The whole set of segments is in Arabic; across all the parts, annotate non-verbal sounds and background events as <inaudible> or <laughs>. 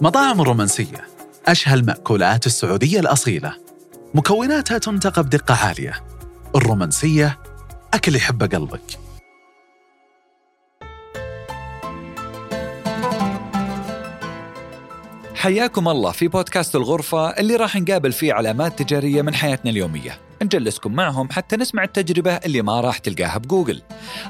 مطاعم الرومانسية أشهى المأكولات السعودية الأصيلة. مكوناتها تنتقى بدقة عالية. الرومانسية أكل يحب قلبك. حياكم الله في بودكاست الغرفة اللي راح نقابل فيه علامات تجارية من حياتنا اليومية. نجلسكم معهم حتى نسمع التجربة اللي ما راح تلقاها بجوجل.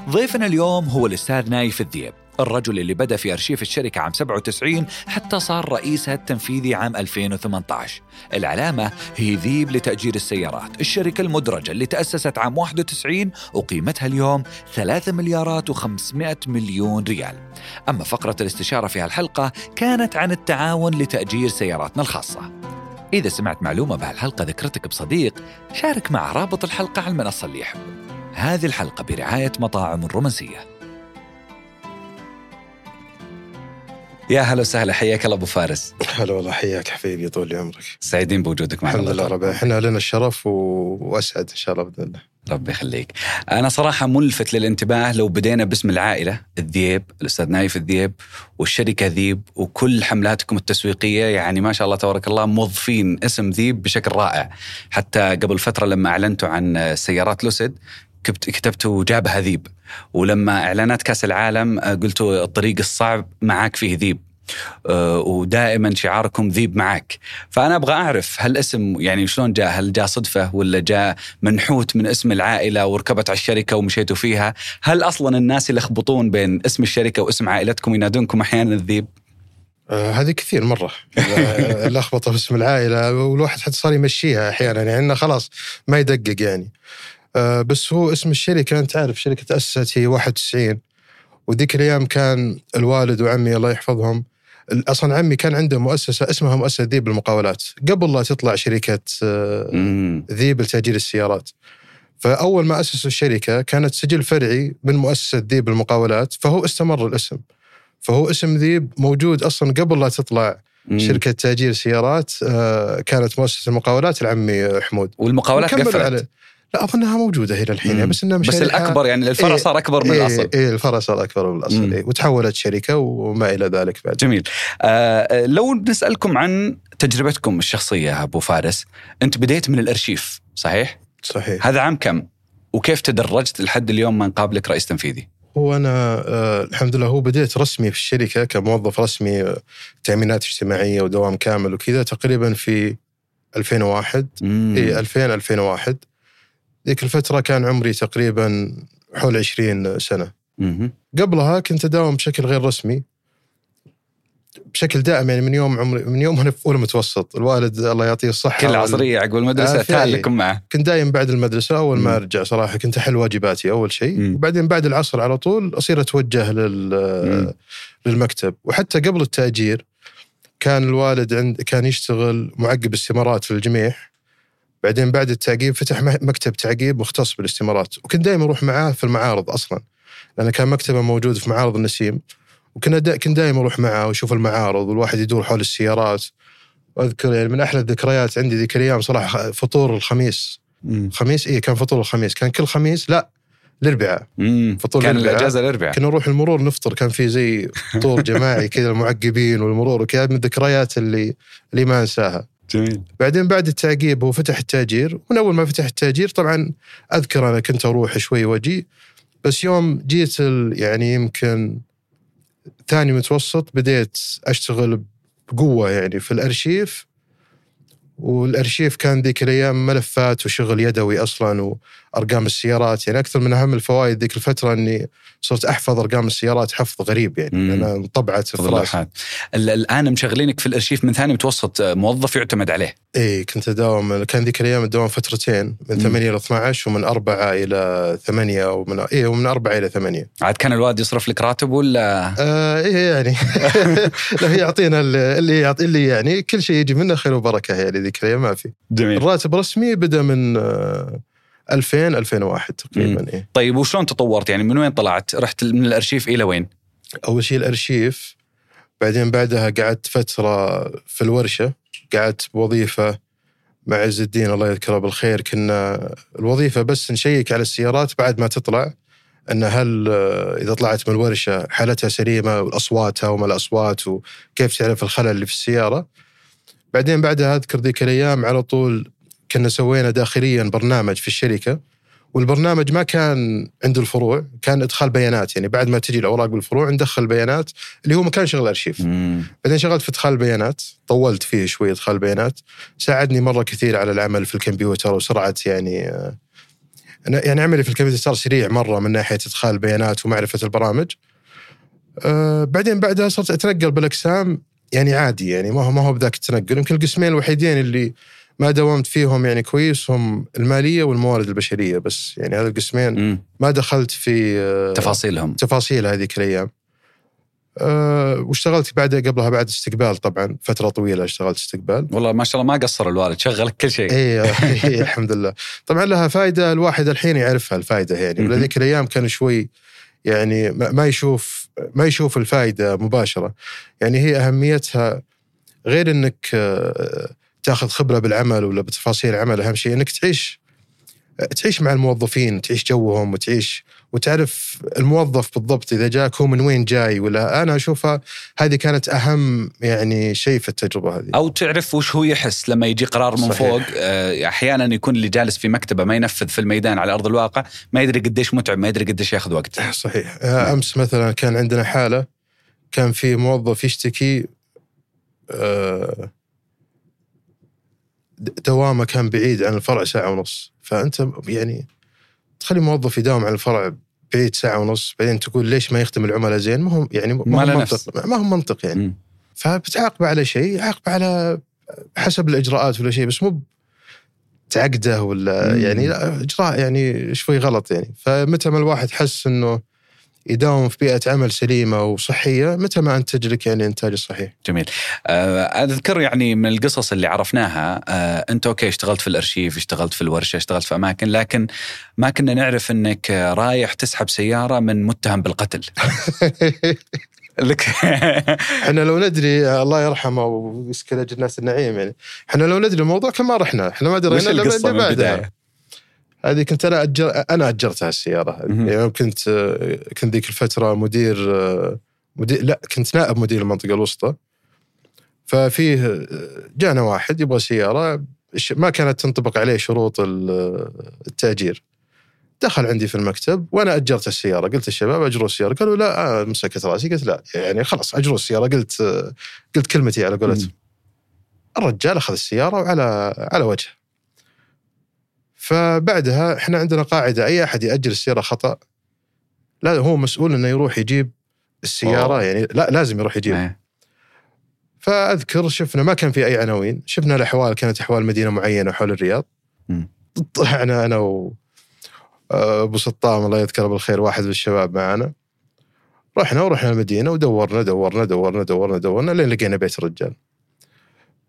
ضيفنا اليوم هو الأستاذ نايف الذيب. الرجل اللي بدأ في أرشيف الشركة عام 97 حتى صار رئيسها التنفيذي عام 2018 العلامة هي ذيب لتأجير السيارات. الشركة المدرجة اللي تأسست عام 91 وقيمتها اليوم 3 مليارات و500 مليون ريال. أما فقرة الاستشارة في هالحلقة كانت عن التعاون لتأجير سياراتنا الخاصة. إذا سمعت معلومة بهالحلقة ذكرتك بصديق شارك مع رابط الحلقة على المنصة اللي يحب. هذه الحلقة برعاية مطاعم الرومانسية. يا هلا وسهلا حياك الله أبو فارس. هلا والله حياك حبيبي طول عمرك. سعيدين بوجودك معنا الحمد لله رب إحنا لنا الشرف و... وأسعد إن شاء الله بإذن الله. ربي يخليك. أنا صراحة ملفت للانتباه لو بدينا باسم العائلة الذيب الأستاذ نايف الذيب والشركة ذيب وكل حملاتكم التسويقية يعني ما شاء الله تبارك الله موظفين اسم ذيب بشكل رائع. حتى قبل فترة لما أعلنتوا عن سيارات لوسيد كتبتوا جابها ذيب ولما إعلانات كأس العالم قلتوا الطريق الصعب معاك فيه ذيب. أه ودائما شعاركم ذيب معك فأنا أبغى أعرف هل اسم يعني شلون جاء؟ هل جاء صدفة ولا جاء منحوت من اسم العائلة وركبت على الشركة ومشيتوا فيها؟ هل أصلا الناس يلخبطون بين اسم الشركة واسم عائلتكم ينادونكم أحيانا الذيب؟ آه هذه كثير مرة. لخبطة في اسم العائلة والواحد حتى صار يمشيها أحيانا. يعني خلاص ما يدقق يعني. آه بس هو اسم الشركة أنت عارف شركة تأسست هي 91 وذيك الأيام كان الوالد وعمي الله يحفظهم. أصلا عمي كان عنده مؤسسة اسمها مؤسسة ذيب المقاولات قبل لا تطلع شركة ذيب لتأجير السيارات. فأول ما أسسوا الشركة كانت سجل فرعي من مؤسسة ذيب المقاولات فهو استمر الاسم. فهو اسم ذيب موجود أصلا قبل لا تطلع مم. شركة تأجير سيارات كانت مؤسسة المقاولات العمي حمود. والمقاولات قفلت. على لا اظنها موجودة إلى الحين بس إنها بس الأكبر يعني الفرع إيه صار أكبر من إيه الأصل. اي الفرع صار أكبر من الأصل إيه وتحولت شركة وما إلى ذلك بعد. جميل. آه لو نسألكم عن تجربتكم الشخصية أبو فارس أنت بديت من الأرشيف صحيح؟ صحيح. هذا عام كم؟ وكيف تدرجت لحد اليوم ما نقابلك رئيس تنفيذي؟ هو أنا آه الحمد لله هو بديت رسمي في الشركة كموظف رسمي تأمينات اجتماعية ودوام كامل وكذا تقريبا في 2001 اي 2000 2001 ذيك الفترة كان عمري تقريبا حول 20 سنة. قبلها كنت أداوم بشكل غير رسمي. بشكل دائم يعني من يوم عمري من يوم أنا في أولى متوسط. الوالد الله يعطيه الصحة كل عصرية عقب المدرسة تعلقكم معه. كنت دايم بعد المدرسة أول ما أرجع صراحة كنت أحل واجباتي أول شيء. وبعدين بعد العصر على طول أصير أتوجه لل للمكتب. وحتى قبل التأجير كان الوالد عند كان يشتغل معقب استمارات في الجميح بعدين بعد التعقيب فتح مكتب تعقيب مختص بالاستمارات. وكنت دائما أروح معاه في المعارض أصلا لأن كان مكتبه موجود في معارض النسيم. وكنا دا كنت دائما أروح معاه وأشوف المعارض والواحد يدور حول السيارات. وأذكر يعني من أحلى الذكريات عندي ذيك الأيام صراحة فطور الخميس. خميس؟ اي كان فطور الخميس. كان كل خميس؟ لا الأربعاء. فطور كان الأجازة الأربعاء. كنا نروح المرور نفطر كان في زي فطور <laughs> جماعي كذا المعقبين والمرور وكذا من الذكريات اللي اللي ما أنساها. جميل. بعدين بعد التعقيب هو فتح التأجير ومن أول ما فتح التأجير طبعا أذكر أنا كنت أروح شوي وأجي بس يوم جيت يعني يمكن ثاني متوسط بديت أشتغل بقوة يعني في الأرشيف والأرشيف كان ذيك الأيام ملفات وشغل يدوي أصلا وأرقام السيارات. يعني أكثر من أهم الفوائد ذيك الفترة إني صرت أحفظ أرقام السيارات حفظ غريب يعني. أنا انطبعت في راسي الآن مشغلينك في الأرشيف من ثاني متوسط موظف يعتمد عليه. اي كنت أداوم. كان ذيك الأيام الدوام فترتين من 8 إلى 12 ومن 4 إلى 8 ومن اي ومن 4 إلى 8 عاد كان الوالد يصرف لك راتب ولا؟ آه إيه يعني. <laughs> لو يعطينا اللي يعطي اللي يعني كل شيء يجي منه خير وبركة يعني. ذيك الأيام ما في جميل الراتب رسمي بدأ من آه 2000 2001 تقريبا إيه. طيب وشلون تطورت يعني من وين طلعت؟ رحت من الأرشيف إلى وين؟ أول شيء الأرشيف بعدين بعدها قعدت فترة في الورشة قعدت بوظيفة مع عز الدين الله يذكره بالخير كنا الوظيفة بس نشيك على السيارات بعد ما تطلع إن هل آه، إذا طلعت من الورشة حالتها سليمة وأصواتها وما الأصوات وكيف تعرف الخلل اللي في السيارة بعدين بعدها أذكر ذيك الأيام على طول كنا سوينا داخليا برنامج في الشركة والبرنامج ما كان عند الفروع كان إدخال بيانات. يعني بعد ما تجي الأوراق بالفروع ندخل بيانات اللي هو مكان شغل أرشيف. مم. بعدين شغلت في إدخال البيانات طولت فيه شوي إدخال البيانات ساعدني مرة كثير على العمل في الكمبيوتر وسرعة يعني آه، أنا- يعني عملي في الكمبيوتر صار سريع مرة من ناحية إدخال البيانات ومعرفة البرامج. آه، بعدين بعدها صرت اتنقل بالأقسام. يعني عادي يعني ما هو ما هو بذاك التنقل يمكن القسمين الوحيدين اللي ما داومت فيهم يعني كويس هم المالية والموارد البشرية بس يعني هذا القسمين. ما دخلت في آه، تفاصيلهم تفاصيل هذيك الأيام. أه واشتغلت بعدها قبلها بعد استقبال طبعا فترة طويلة اشتغلت استقبال. والله ما شاء الله ما قصر الوالد شغلك كل شيء اي <laughs> إي، الحمد لله. طبعا لها فائده الواحد الحين يعرفها الفائده يعني مهم. ولا ذيك الأيام كان شوي يعني ما يشوف ما يشوف الفائدة مباشرة. يعني هي أهميتها غير إنك آه، تأخذ خبرة بالعمل ولا بتفاصيل العمل أهم شيء إنك تعيش تعيش مع الموظفين تعيش جوهم وتعيش وتعرف الموظف بالضبط إذا جاك هو من وين جاي ولا. أنا أشوفها هذه كانت أهم يعني شيء في التجربة هذه. أو تعرف وش هو يحس لما يجي قرار من صحيح. فوق. آه، أحيانا يكون اللي جالس في مكتبة ما ينفذ في الميدان على أرض الواقع ما يدري قديش متعب ما يدري قديش ياخذ وقت. صحيح. آه، أمس مثلا كان عندنا حالة كان في موظف يشتكي آه، دوامه كان بعيد عن الفرع ساعة ونص. فأنت يعني تخلي موظف يداوم على الفرع بعيد ساعة ونص بعدين تقول ليش ما يخدم العملاء زين ما هو يعني ما ما نفس. منطق ما هو منطق يعني مم. فبتعاقبه على شيء عاقبه على حسب الإجراءات ولا شيء بس مو تعقده ولا مم. يعني لا إجراء يعني شوي غلط يعني فمتى ما الواحد حس إنه يداوم في بيئة عمل سليمة وصحية متى ما انتج لك يعني انتاج الصحيح جميل. آه، أذكر يعني من القصص اللي عرفناها آه، أنت أوكي اشتغلت في الأرشيف اشتغلت في الورشة اشتغلت في أماكن لكن ما كنا نعرف إنك رايح تسحب سيارة من متهم بالقتل. <laughs> لك إحنا لو ندري الله يرحمه ويسكن جنات النعيم يعني. إحنا لو ندري الموضوع كان ما رحنا. إحنا ما درينا إلا بعدها. هذه كنت أنا أجر أنا أجرتها السيارة. يعني كنت كنت ذيك الفترة مدير مدير لا كنت نائب مدير المنطقة الوسطى. ففيه جانا واحد يبغى سيارة ما كانت تنطبق عليه شروط ال- التأجير. دخل عندي في المكتب وأنا أجرت السيارة. قلت الشباب أجروا السيارة. قالوا لا آه مسكت رأسي. قلت لا. يعني خلاص أجروا السيارة. قلت قلت كلمتي على قولتهم. الرجال أخذ السيارة وعلى على وجهه. فبعدها إحنا عندنا قاعدة أي أحد ياجر السيارة خطأ لا هو مسؤول إنه يروح يجيب السيارة أوه. يعني لا لازم يروح يجيب إيه. فأذكر شفنا ما كان في أي عناوين شفنا الأحوال كانت أحوال مدينة معينة حول الرياض. طلعنا أنا و آه، أبو سطام الله يذكره بالخير واحد من الشباب معنا رحنا ورحنا المدينة ودورنا دورنا دورنا دورنا دورنا لين لقينا بيت الرجال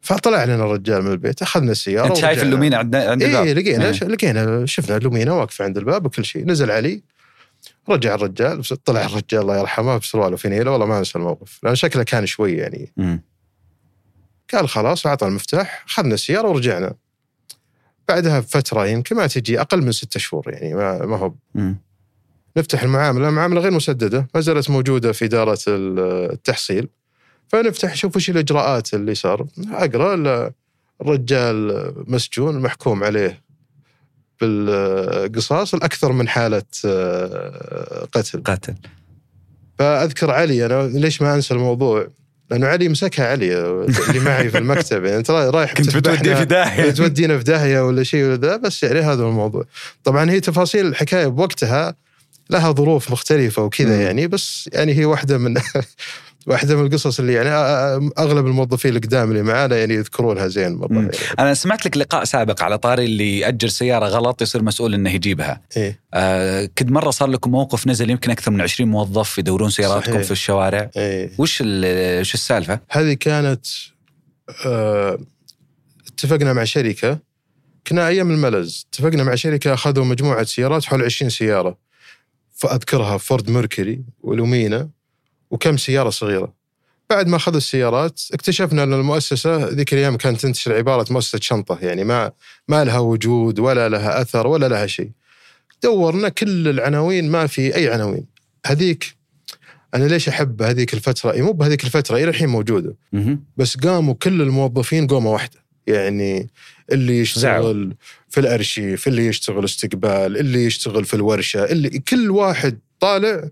فطلع لنا الرجال من البيت أخذنا السياره أنت شايف. اللومينا عند عند الباب إيه لقينا إيه. لقينا شفنا اللومينة واقفة عند الباب وكل شيء نزل علي رجع الرجال طلع الرجال الله يرحمه بسروال وفنيله والله ما أنسى الموقف لأن شكله كان شوي يعني مم. قال خلاص أعطى المفتاح أخذنا السيارة ورجعنا بعدها بفترة يمكن ما تجي أقل من ستة شهور يعني ما, ما هو. نفتح المعاملة المعامله غير مسددة ما زالت موجودة في إدارة ال- التحصيل فنفتح نشوف وش الإجراءات اللي صار. أقرأ ال- الرجال مسجون محكوم عليه بالقصاص الأكثر من حالة آه، قتل. قاتل. فأذكر علي أنا ليش ما أنسى الموضوع؟ لأنه علي مسكها علي اللي معي في المكتب. يعني أنت رايح كنت بتوديه في داهية. تودينا في داهية ولا شيء ولا ذا بس يعني هذا هو الموضوع. طبعا هي تفاصيل الحكاية بوقتها لها ظروف مختلفة وكذا. يعني بس يعني هي واحدة من واحدة من القصص اللي يعني أغلب الموظفين القدام اللي معانا يعني يذكرونها زين مره. يعني. أنا سمعت لك لقاء سابق على طاري اللي يأجر سيارة غلط يصير مسؤول إنه يجيبها. إيه. آه كد مرة صار لكم موقف نزل يمكن أكثر من 20 موظف يدورون سياراتكم صحيح. في الشوارع. إيه. وش وش السالفة؟ هذه كانت آه، اتفقنا مع شركة كنا أيام الملز اتفقنا مع شركة أخذوا مجموعة سيارات حول 20 سيارة. فأذكرها فورد ميركوري ولومينا. وكم سيارة صغيرة. بعد ما أخذوا السيارات اكتشفنا أن المؤسسة ذيك الأيام كانت تنتشر عبارة مؤسسة شنطة يعني ما ما لها وجود ولا لها أثر ولا لها شيء. دورنا كل العناوين ما في أي عناوين. هذيك أنا ليش أحب هذيك الفترة؟ مو بهذيك الفترة إلى الحين موجودة. بس قاموا كل الموظفين قومة واحدة. يعني اللي يشتغل في الارشيف اللي يشتغل استقبال اللي يشتغل في الورشة اللي كل واحد طالع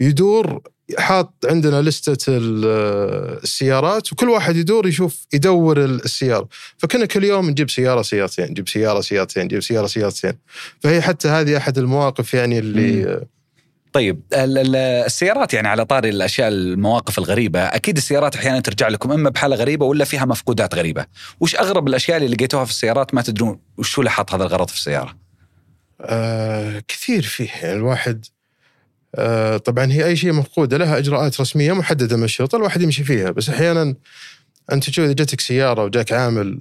يدور حاط عندنا لستة ال- السيارات وكل واحد يدور يشوف يدور السيارة. فكنا كل يوم نجيب سيارة سيارتين نجيب سيارة سيارتين نجيب سيارة سيارتين. فهي حتى هذه أحد المواقف يعني اللي طيب ال- ال- السيارات يعني على طاري الأشياء المواقف الغريبة أكيد السيارات أحيانا ترجع لكم إما بحالة غريبة ولا فيها مفقودات غريبة. وش أغرب الأشياء اللي لقيتوها في السيارات ما تدرون وش هو اللي حط هذا الغرض في السيارة؟ آه كثير فيه. يعني الواحد طبعا هي أي شيء مفقوده لها إجراءات رسمية محددة من الشرطة الواحد يمشي فيها بس أحيانا أنت تشوف إذا جاتك سيارة وجاك عامل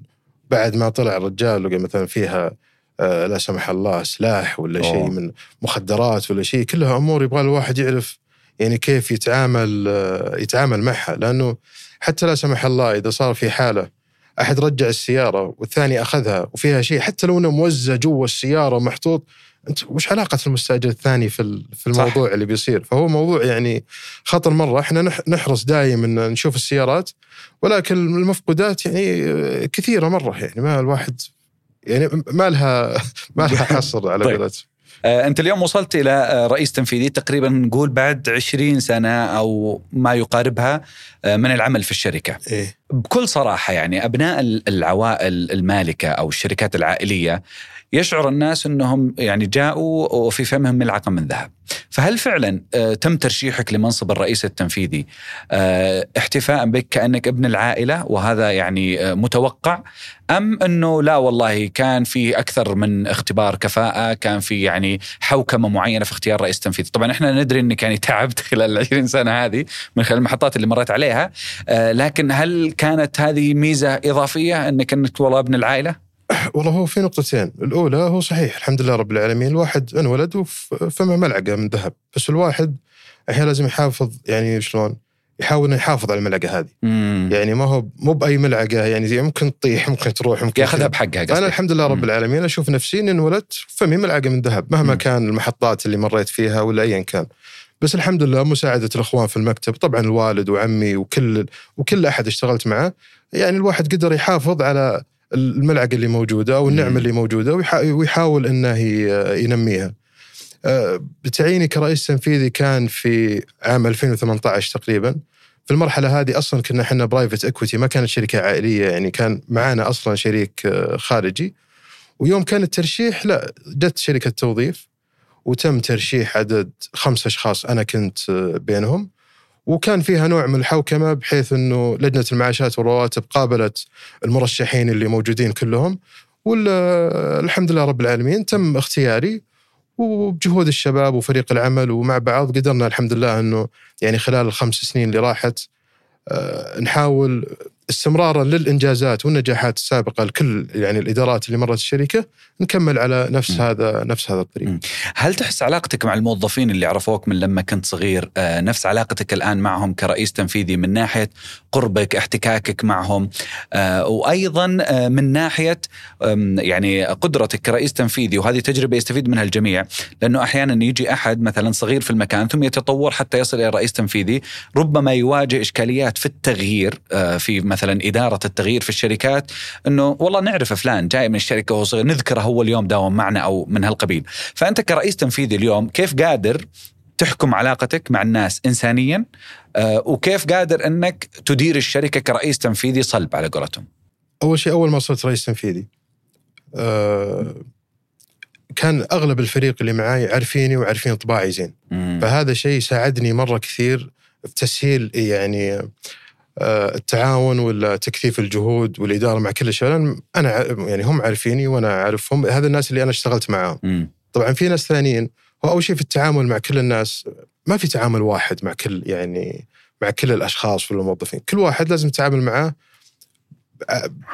بعد ما طلع الرجال لقى مثلا فيها آه لا سمح الله سلاح ولا. شيء من مخدرات ولا شيء كلها أمور يبغى الواحد يعرف يعني كيف يتعامل آه يتعامل معها لأنه حتى لا سمح الله إذا صار في حالة أحد رجع السيارة والثاني أخذها وفيها شيء حتى لو إنه موزع جوا السيارة محطوط أنت وش علاقة المستاجر الثاني في في صح. الموضوع اللي بيصير؟ فهو موضوع يعني خطر مرة. إحنا نح- نحرص دائما إن نشوف السيارات ولكن المفقودات يعني كثيرة مرة يعني. ما الواحد يعني ما لها <laughs> ما لها حصر على طيب. قولتهم. آه، أنت اليوم وصلت إلى آه، رئيس تنفيذي. تقريبا نقول بعد 20 سنة أو ما يقاربها آه، من العمل في الشركة. إيه. بكل صراحة يعني أبناء ال- العوائل المالكة أو الشركات العائلية يشعر الناس إنهم يعني جاءوا وفي فمهم ملعقة من ذهب. فهل فعلا آه، تم ترشيحك لمنصب الرئيس التنفيذي آه، احتفاء بك كأنك ابن العائلة وهذا يعني آه، متوقع أم إنه لا والله كان في أكثر من اختبار كفاءة، كان في يعني حوكمة معينة في اختيار رئيس تنفيذي، طبعا إحنا ندري إنك يعني تعبت <laughs> خلال ال 20 سنة هذه من خلال المحطات اللي مريت عليها، لكن هل كانت هذه ميزة إضافية إنك إنك والله ابن العائلة؟ <clears throat> والله هو في نقطتين الأولى هو صحيح الحمد لله رب العالمين الواحد انولد وفمه ملعقه من ذهب بس الواحد أحيانا لازم يحافظ يعني شلون يحاول إنه يحافظ على الملعقة هذه مم. يعني ما هو مو بأي ملعقة يعني زي ممكن تطيح ممكن تروح ممكن ياخذها. بحقها أنا قصدي الحمد لله رب مم. العالمين أشوف نفسي إني انولدت فمي ملعقة من ذهب مهما مم. كان المحطات اللي مريت فيها ولا ايا كان بس الحمد لله مساعدة الأخوان في المكتب طبعا الوالد وعمي وكل وكل أحد اشتغلت معه يعني الواحد قدر يحافظ على الملعقة اللي موجودة أو. النعمة اللي موجودة ويحا- ويحاول إنه ينميها. بتعييني كرئيس تنفيذي كان في عام 2018 تقريبا في المرحلة هذه أصلا كنا إحنا برايفت اكويتي ما كانت شركة عائلية يعني كان معانا أصلا شريك خارجي ويوم كان الترشيح لا جت شركة توظيف وتم ترشيح عدد خمس أشخاص أنا كنت بينهم وكان فيها نوع من الحوكمة بحيث إنه لجنة المعاشات والرواتب قابلت المرشحين اللي موجودين كلهم. والحمد لله رب العالمين تم اختياري. وبجهود الشباب وفريق العمل ومع بعض قدرنا الحمد لله إنه يعني خلال الخمس سنين اللي راحت آه، نحاول استمرارا للإنجازات والنجاحات السابقة لكل يعني الإدارات اللي مرت الشركة نكمل على نفس م. هذا نفس هذا الطريق. م. هل تحس علاقتك مع الموظفين اللي عرفوك من لما كنت صغير آه، نفس علاقتك الآن معهم كرئيس تنفيذي من ناحية قربك احتكاكك معهم آه، وأيضا آه، من ناحية يعني قدرتك كرئيس تنفيذي وهذه تجربة يستفيد منها الجميع لأنه أحيانا يجي أحد مثلا صغير في المكان ثم يتطور حتى يصل إلى رئيس تنفيذي ربما يواجه إشكاليات في التغيير في مثلا إدارة التغيير في الشركات إنه والله نعرف فلان جاي من الشركة وهو صغير نذكره هو اليوم داوم معنا أو من هالقبيل. فأنت كرئيس تنفيذي اليوم كيف قادر تحكم علاقتك مع الناس انسانيا آه، وكيف قادر إنك تدير الشركة كرئيس تنفيذي صلب على قولتهم؟ أول شيء أول ما صرت رئيس تنفيذي آه، كان أغلب الفريق اللي معاي عارفيني وعارفين طباعي زين. مم. فهذا شيء ساعدني مرة كثير في تسهيل يعني آه، التعاون ولا تكثيف الجهود والإدارة مع كل لأن أنا يعني هم عارفيني وأنا أعرفهم هذا الناس اللي أنا اشتغلت معاهم مم. طبعا في ناس ثانيين هو أول شيء في التعامل مع كل الناس ما في تعامل واحد مع كل يعني مع كل الأشخاص والموظفين كل واحد لازم تتعامل معاه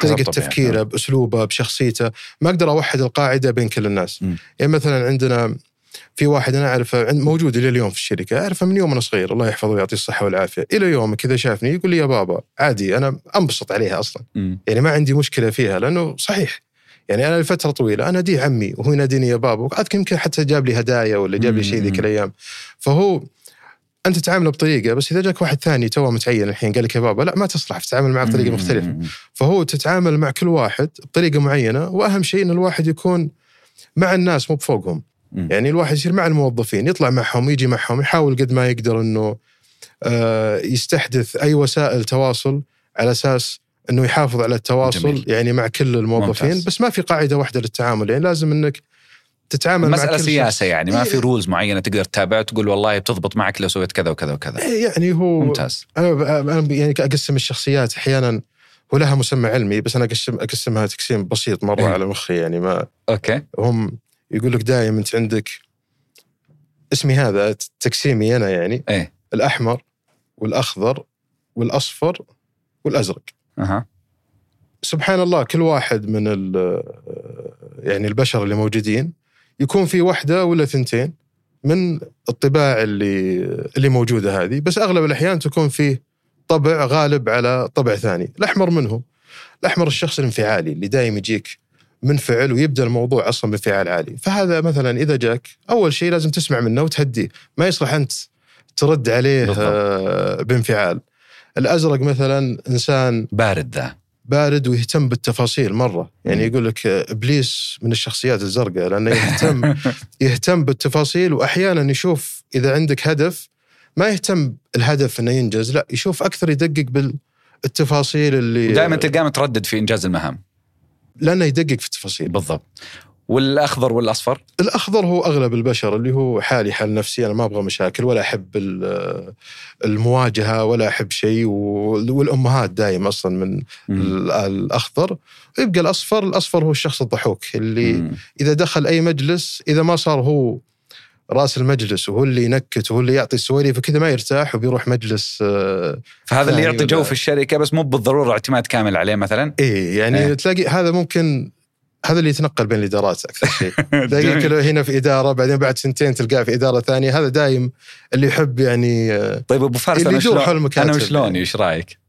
بطريقة. تفكيره بأسلوبه بشخصيته ما أقدر أوحد القاعدة بين كل الناس مم. يعني مثلا عندنا في واحد أنا أعرفه موجود إلى اليوم في الشركة أعرفه من يوم أنا صغير الله يحفظه ويعطيه الصحة والعافية إلى يومك اذا شافني يقول لي يا بابا عادي أنا أنبسط عليها أصلا مم. يعني ما عندي مشكلة فيها لأنه صحيح يعني أنا لفترة طويلة أنا دي عمي وهو يناديني يا بابا وأذكر يمكن حتى جاب لي هدايا ولا جاب لي شيء ذيك. الأيام فهو أنت تتعامله بطريقة بس إذا جاك واحد ثاني توه متعين الحين قال لك يا بابا لا ما تصلح تتعامل معه بطريقة مختلفة. فهو تتعامل مع كل واحد بطريقة معينة وأهم شيء إن الواحد يكون مع الناس مو بفوقهم يعني الواحد يصير مع الموظفين يطلع معهم يجي معهم يحاول قد ما يقدر إنه آه، يستحدث أي وسائل تواصل على أساس إنه يحافظ على التواصل جميل. يعني مع كل الموظفين ممتاز. بس ما في قاعدة واحدة للتعامل يعني لازم إنك تتعامل مع مسألة سياسة شخص. يعني ما في إيه، rules معينة تقدر تتابع وتقول والله بتضبط معك لو سويت كذا وكذا وكذا إيه، يعني هو ممتاز أنا أنا يعني أقسم الشخصيات أحيانا ولها مسمى علمي بس أنا أقسم أقسمها تقسيم بسيط مرة إيه. على مخي يعني ما أوكي هم يقول لك دائما أنت عندك اسمي هذا تقسيمي أنا يعني. إيه. الأحمر والأخضر والأصفر والأزرق. أها. سبحان الله كل واحد من ال- يعني البشر اللي موجودين يكون في واحدة ولا ثنتين من الطباع اللي اللي موجودة هذه. بس أغلب الأحيان تكون فيه طبع غالب على طبع ثاني. الأحمر منه. الأحمر الشخص الانفعالي اللي دايم يجيك منفعل ويبدأ الموضوع أصلا بانفعال عالي فهذا مثلا إذا جاك أول شيء لازم تسمع منه وتهديه. ما يصلح أنت ترد عليه بالضبط. آه، بانفعال. الأزرق مثلا إنسان بارد ذا. بارد ويهتم بالتفاصيل مرة. يعني. يقول لك آه، إبليس من الشخصيات الزرقاء لأنه يهتم <laughs> يهتم بالتفاصيل واحيانا يشوف إذا عندك هدف ما يهتم الهدف إنه ينجز لا يشوف أكثر يدقق بالتفاصيل اللي ودائما تلقاه متردد في إنجاز المهام. لأنه يدقق في التفاصيل بالضبط والأخضر والأصفر الأخضر هو أغلب البشر اللي هو حالي حال نفسي أنا ما أبغى مشاكل ولا أحب ال- المواجهة ولا أحب شيء وال- والأمهات دايم أصلا من مم. الأخضر يبقى الأصفر الأصفر هو الشخص الضحوك اللي مم. إذا دخل أي مجلس إذا ما صار هو رأس المجلس وهو اللي ينكت وهو اللي يعطي السواليف فكذا ما يرتاح وبيروح مجلس آه، فهذا اللي يعطي جو في الشركة بس مو بالضرورة اعتماد كامل عليه مثلا إيه يعني إيه. إيه. تلاقي هذا ممكن هذا اللي يتنقل بين الإدارات أكثر شيء <laughs> تلاقي هنا في إدارة بعدين بعد سنتين تلقاه في إدارة ثانية هذا دايم اللي يحب يعني آه، طيب أبو فارس اللي أنا شلون أنا وشلون يعني. إيش رأيك؟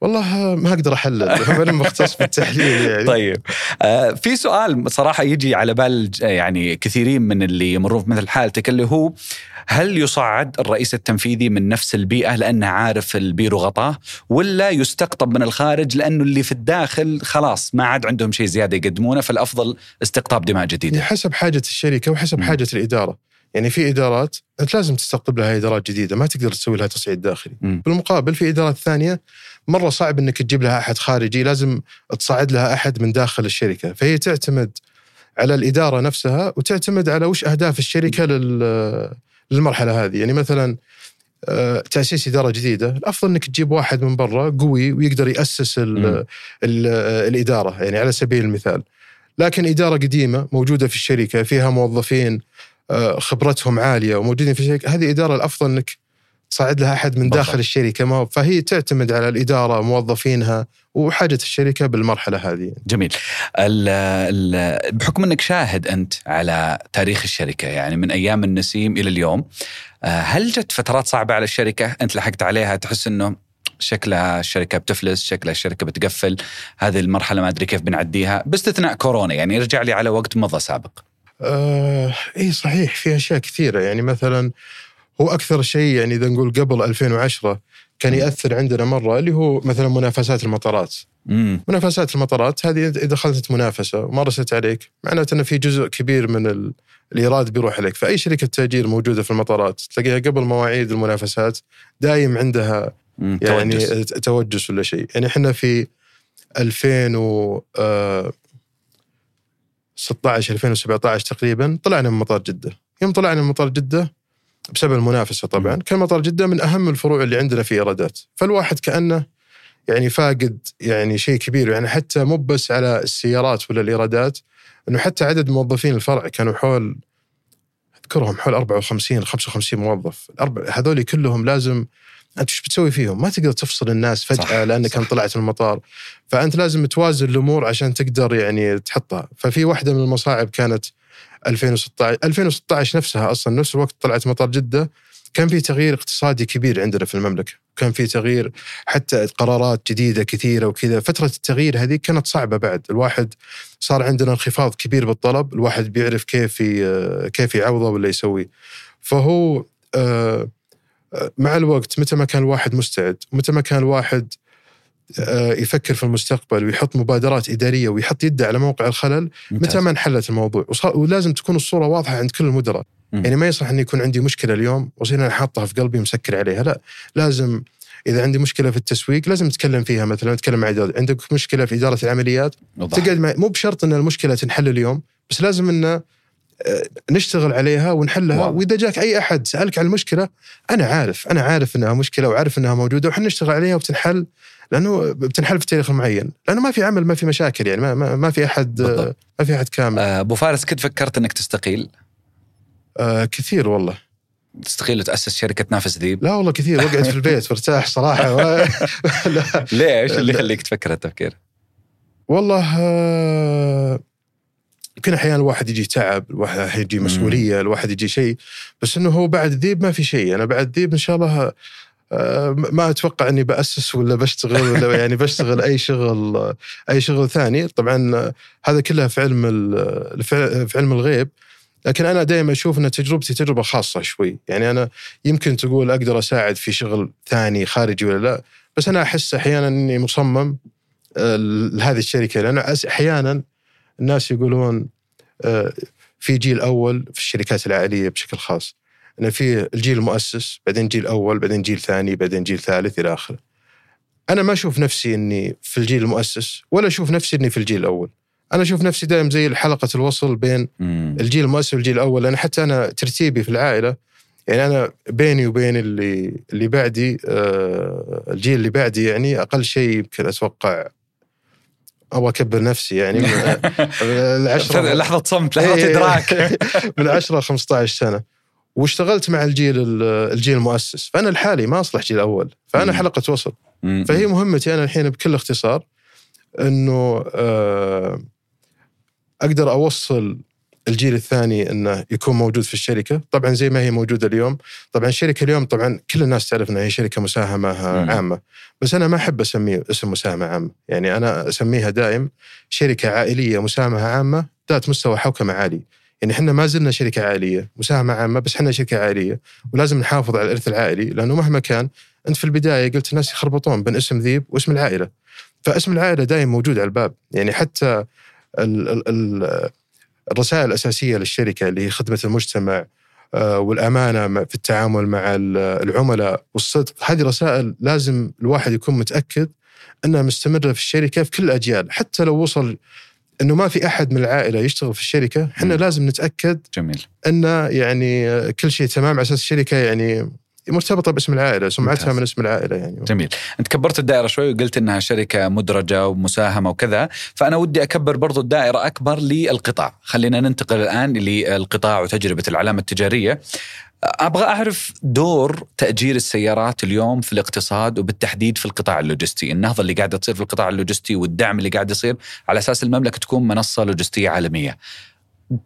والله ما أقدر أحلل. <laughs> أنا مختص بالتحليل يعني. طيب. آه في سؤال صراحة يجي على بال ج- يعني كثيرين من اللي يمرون مثل حالتك اللي هو هل يصعد الرئيس التنفيذي من نفس البيئة لأنه عارف البيرو غطاه ولا يستقطب من الخارج لأنه اللي في الداخل خلاص ما عاد عندهم شيء زيادة يقدمونه فالأفضل استقطاب دماء يعني جديده حسب حاجة الشركة وحسب. حاجة الإدارة. يعني في إدارات أنت لازم تستقطب لها إدارات جديدة ما تقدر تسوي لها تصعيد داخلي. مم. بالمقابل في إدارات ثانية مرة صعب إنك تجيب لها أحد خارجي لازم تصعد لها أحد من داخل الشركة. فهي تعتمد على الإدارة نفسها وتعتمد على وش أهداف الشركة لل للمرحلة هذه. يعني مثلا آه، تأسيس إدارة جديدة الأفضل إنك تجيب واحد من برا قوي ويقدر يأسس ال. ال الإدارة يعني على سبيل المثال. لكن إدارة قديمة موجودة في الشركة فيها موظفين آه، خبرتهم عالية وموجودين في الشركة هذه إدارة الأفضل إنك تصعد لها أحد من. داخل الشركة ما فهي تعتمد على الإدارة موظفينها وحاجة الشركة بالمرحلة هذه. جميل. ال ال بحكم إنك شاهد أنت على تاريخ الشركة يعني من أيام النسيم إلى اليوم آه، هل جت فترات صعبة على الشركة؟ أنت لحقت عليها تحس إنه شكلها الشركة بتفلس شكلها الشركة بتقفل هذه المرحلة ما أدري كيف بنعديها باستثناء كورونا يعني يرجع لي على وقت مضى سابق. آه إي صحيح في أشياء كثيرة يعني مثلا هو أكثر شيء يعني إذا نقول قبل 2010 كان يأثر عندنا مرة اللي هو مثلا منافسات المطارات. امم منافسات المطارات هذه اذا دخلت منافسة ومارست عليك معناته إنه في جزء كبير من ال... الإيراد بيروح عليك. فأي شركة تأجير موجودة في المطارات تلاقيها قبل مواعيد المنافسات دايم عندها يعني توجس. توجس ولا شيء. يعني إحنا في 2000 و آه، 16 2017 تقريبا طلعنا من مطار جدة. يوم طلعنا من مطار جدة بسبب المنافسة طبعا. كان مطار جدة من أهم الفروع اللي عندنا في إيرادات فالواحد كأنه يعني فاقد يعني شيء كبير يعني حتى مو بس على السيارات ولا الإيرادات إنه حتى عدد موظفين الفرع كانوا حول أذكرهم حول 54 55 موظف هذول كلهم لازم أنت إيش بتسوي فيهم؟ ما تقدر تفصل الناس فجأة صح، لأنك صح. أنت طلعت من المطار فأنت لازم توازن الأمور عشان تقدر يعني تحطها ففي واحدة من المصاعب كانت 2016 2016 نفسها أصلا نفس الوقت طلعت مطار جدة. كان في تغيير اقتصادي كبير عندنا في المملكة، كان في تغيير حتى قرارات جديدة كثيرة وكذا، فترة التغيير هذه كانت صعبة بعد، الواحد صار عندنا انخفاض كبير بالطلب، الواحد بيعرف كيف كيف يعوضه ولا يسويه. فهو آه، آه، مع الوقت متى ما كان الواحد مستعد، متى ما كان الواحد يفكر في المستقبل ويحط مبادرات إدارية ويحط يده على موقع الخلل ممتاز. متى ما انحلت الموضوع ولازم تكون الصورة واضحة عند كل المدراء مم. يعني ما يصلح اني يكون عندي مشكلة اليوم واصير أنا حاطها في قلبي مسكر عليها لا لازم إذا عندي مشكلة في التسويق لازم نتكلم فيها مثلا نتكلم مع إدارة. عندك مشكلة في إدارة العمليات. تقعد مع مو بشرط إن المشكلة تنحل اليوم بس لازم ان آه، نشتغل عليها ونحلها. واضح. وإذا جاك أي أحد سألك عن المشكلة أنا عارف أنا عارف إنها مشكلة وعارف إنها موجودة وحنا نشتغل عليها وبتنحل لأنه بتنحل في تاريخ معين. لأنه ما في عمل ما في مشاكل يعني ما, ما, ما في أحد بالضبط. ما في أحد كامل. آه، أبو فارس كنت فكرت إنك تستقيل؟ آه كثير والله. تستقيل وتأسس شركة نافس ذيب؟ لا والله كثير وقعد في البيت <laughs> برتاح صراحة. <laughs> لا. ليش؟ اللي. يخليك تفكر التفكير والله آه، يمكن أحيانا الواحد يجي تعب الواحد يجي مم. مسؤوليه الواحد يجي شيء بس إنه هو بعد ذيب ما في شيء. أنا بعد ذيب إن شاء الله آه، ما أتوقع إني بأسس ولا بشتغل ولا <laughs> يعني بشتغل أي شغل أي شغل ثاني. طبعا آه، هذا كلها في علم في علم الغيب. لكن أنا دائما أشوف إن تجربتي تجربة خاصة شوي. يعني أنا يمكن تقول أقدر أساعد في شغل ثاني خارجي ولا لا بس أنا أحس أحيانا إني مصمم آه، لهذه الشركة. لأن أس- أحيانا الناس يقولون آه، في جيل أول في الشركات العائلية بشكل خاص إن في الجيل المؤسس بعدين جيل أول بعدين جيل ثاني بعدين جيل ثالث إلى آخره. أنا ما أشوف نفسي إني في الجيل المؤسس ولا أشوف نفسي إني في الجيل الأول. أنا أشوف نفسي دائما زي حلقة الوصل بين مم. الجيل المؤسس والجيل الأول لأن حتى أنا ترتيبي في العائلة يعني أنا بيني وبين اللي اللي بعدي آه الجيل اللي بعدي يعني أقل شيء يمكن أتوقع أبغى أكبر نفسي يعني من <laughs> العشرة لحظة صمت لحظة إيه. إدراك <laughs> من 10 ل 15 سنة واشتغلت مع الجيل ال- الجيل المؤسس فأنا لحالي ما أصلح جيل أول فأنا. حلقة وصل. فهي مهمتي أنا الحين بكل اختصار إنه آه، أقدر أوصل الجيل الثاني إنه يكون موجود في الشركة، طبعا زي ما هي موجودة اليوم، طبعا الشركة اليوم طبعا كل الناس تعرف انها هي شركة مساهمة مم. عامة، بس أنا ما أحب اسميه اسم مساهمة عامه، يعني أنا أسميها دائم شركة عائلية مساهمة عامة ذات مستوى حوكمة عالي، يعني إحنا ما زلنا شركة عائلية، مساهمة عامة بس إحنا شركة عائلية، ولازم نحافظ على الإرث العائلي. لأنه مهما كان أنت في البداية قلت الناس يخربطون بين اسم ذيب واسم العائلة. فاسم العائلة دائما موجود على الباب، يعني حتى ال ال ال الرسائل الأساسية للشركة اللي هي خدمة المجتمع آه، والأمانة في التعامل مع ال- العملاء والصدق، هذه رسائل لازم الواحد يكون متأكد أنها مستمرة في الشركة في كل الأجيال، حتى لو وصل إنه ما في أحد من العائلة يشتغل في الشركة، إحنا. لازم نتأكد جميل. أن يعني كل شيء تمام على أساس الشركة يعني مرتبطة باسم العائلة، سمعتها ممتاز. من اسم العائلة يعني. جميل أنت كبرت الدائرة شوي وقلت إنها شركة مدرجة ومساهمة وكذا فأنا ودي أكبر برضو الدائرة أكبر للقطاع خلينا ننتقل الآن للقطاع وتجربة العلامة التجارية أبغى أعرف دور تأجير السيارات اليوم في الاقتصاد وبالتحديد في القطاع اللوجستي، النهضة اللي قاعدة تصير في القطاع اللوجستي والدعم اللي قاعد يصير على أساس المملكة تكون منصة لوجستية عالمية.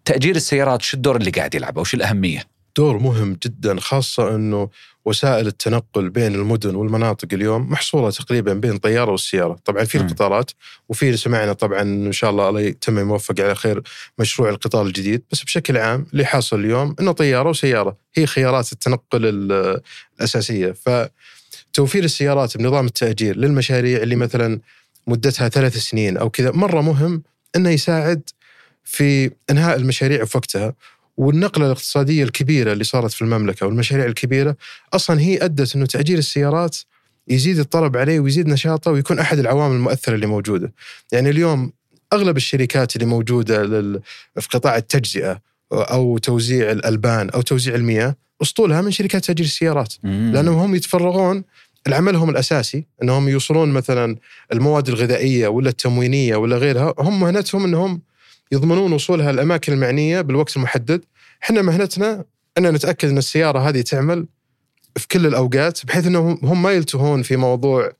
تأجير السيارات شو الدور اللي قاعد يلعبه وش الأهمية؟ دور مهم جدا خاصة أنه وسائل التنقل بين المدن والمناطق اليوم محصورة تقريبا بين الطيارة والسيارة. طبعا في. القطارات وفي سمعنا طبعا إن شاء الله الله يتم يوفق على خير مشروع القطار الجديد. بس بشكل عام اللي حاصل اليوم أنه طيارة وسيارة هي خيارات التنقل ال- الأساسية. فتوفير السيارات بنظام التأجير للمشاريع اللي مثلا مدتها ثلاث سنين أو كذا مرة مهم أنه يساعد في إنهاء المشاريع في وقتها. والنقلة الاقتصادية الكبيرة اللي صارت في المملكة والمشاريع الكبيرة أصلا هي أدت إنه تأجير السيارات يزيد الطلب عليه ويزيد نشاطه ويكون أحد العوامل المؤثرة اللي موجودة. يعني اليوم أغلب الشركات اللي موجودة لل... في قطاع التجزئة أو توزيع الألبان أو توزيع المياه أسطولها من شركات تأجير السيارات. لأنهم هم يتفرغون لعملهم الأساسي إنهم يوصلون مثلا المواد الغذائية ولا التموينية ولا غيرها هم مهنتهم إنهم يضمنون وصولها الاماكن المعنية بالوقت المحدد إحنا مهنتنا أن نتأكد أن السيارة هذه تعمل في كل الأوقات بحيث انهم هم ما يلتهون في موضوع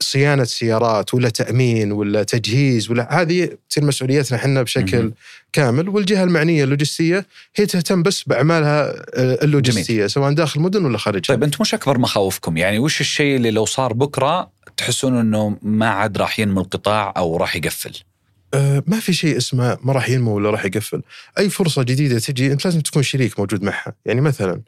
صيانة سيارات ولا تأمين ولا تجهيز ولا هذه تصير مسؤوليتنا إحنا بشكل مهم. كامل والجهة المعنية اللوجستية هي تهتم بس بأعمالها آه، اللوجستية سواء داخل المدن ولا خارجها طيب أنتم وش أكبر مخاوفكم؟ يعني وش الشيء اللي لو صار بكرة تحسون إنه ما عاد راح ينمو القطاع أو راح يقفل؟ آه، ما في شيء اسمه ما راح ينمو ولا راح يقفل. أي فرصة جديدة تجي أنت لازم تكون شريك موجود معها. يعني مثلا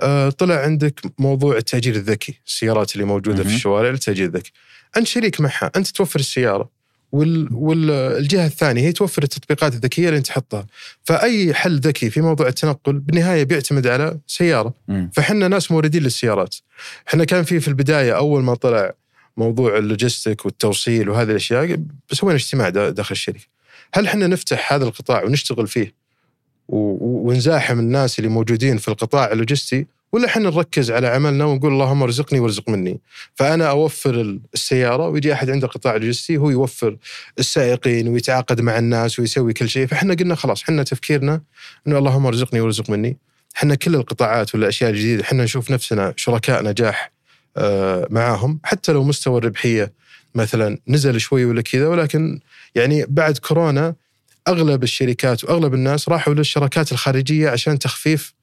آه، طلع عندك موضوع التأجير الذكي السيارات اللي موجودة مهم. في الشوارع التاجير الذكي. أنت شريك معها أنت توفر السيارة. وال... والجهه الثانية هي توفر التطبيقات الذكية اللي أنت تحطها فأي حل ذكي في موضوع التنقل بالنهاية بيعتمد على سيارة. مم. فحنا ناس موردين للسيارات. إحنا كان في في البداية أول ما طلع موضوع ال logistic والتوصيل وهذه الأشياء سوينا اجتماع دا- داخل الشركة. هل إحنا نفتح هذا القطاع ونشتغل فيه ونزاحم الناس اللي موجودين في القطاع اللوجستي ولا إحنا نركز على عملنا ونقول اللهم ارزقني وارزق مني؟ فأنا أوفر السيارة ويجي أحد عنده قطاع لوجستي هو يوفر السائقين ويتعاقد مع الناس ويسوي كل شيء فإحنا قلنا خلاص إحنا تفكيرنا إنه اللهم ارزقني وارزق مني. إحنا كل القطاعات والأشياء الجديدة إحنا نشوف نفسنا شركاء نجاح معاهم حتى لو مستوى الربحية مثلا نزل شوي ولا كذا ولكن يعني بعد كورونا أغلب الشركات وأغلب الناس راحوا للشركات الخارجية عشان تخفيف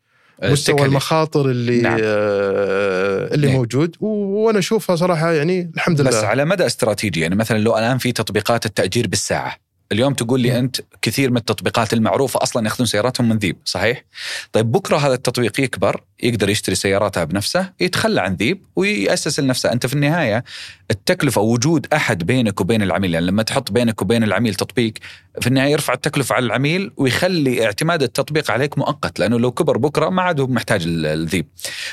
مستوى التكاليف. المخاطر اللي نعم. آه اللي إيه. موجود وأنا أشوفها صراحة يعني الحمد بس لله على مدى استراتيجي يعني مثلا لو الآن في تطبيقات التأجير بالساعة اليوم تقول لي. أنت كثير من التطبيقات المعروفة أصلا يأخذون سياراتهم من ذيب صحيح طيب بكرة هذا التطبيق يكبر يقدر يشتري سياراتها بنفسه يتخلى عن ذيب ويأسس لنفسه. أنت في النهاية التكلفة وجود أحد بينك وبين العميل يعني لما تحط بينك وبين العميل تطبيق في النهاية يرفع التكلفة على العميل ويخلي اعتماد التطبيق عليك مؤقت لأنه لو كبر بكرة ما عاد هو محتاج ال- الذيب.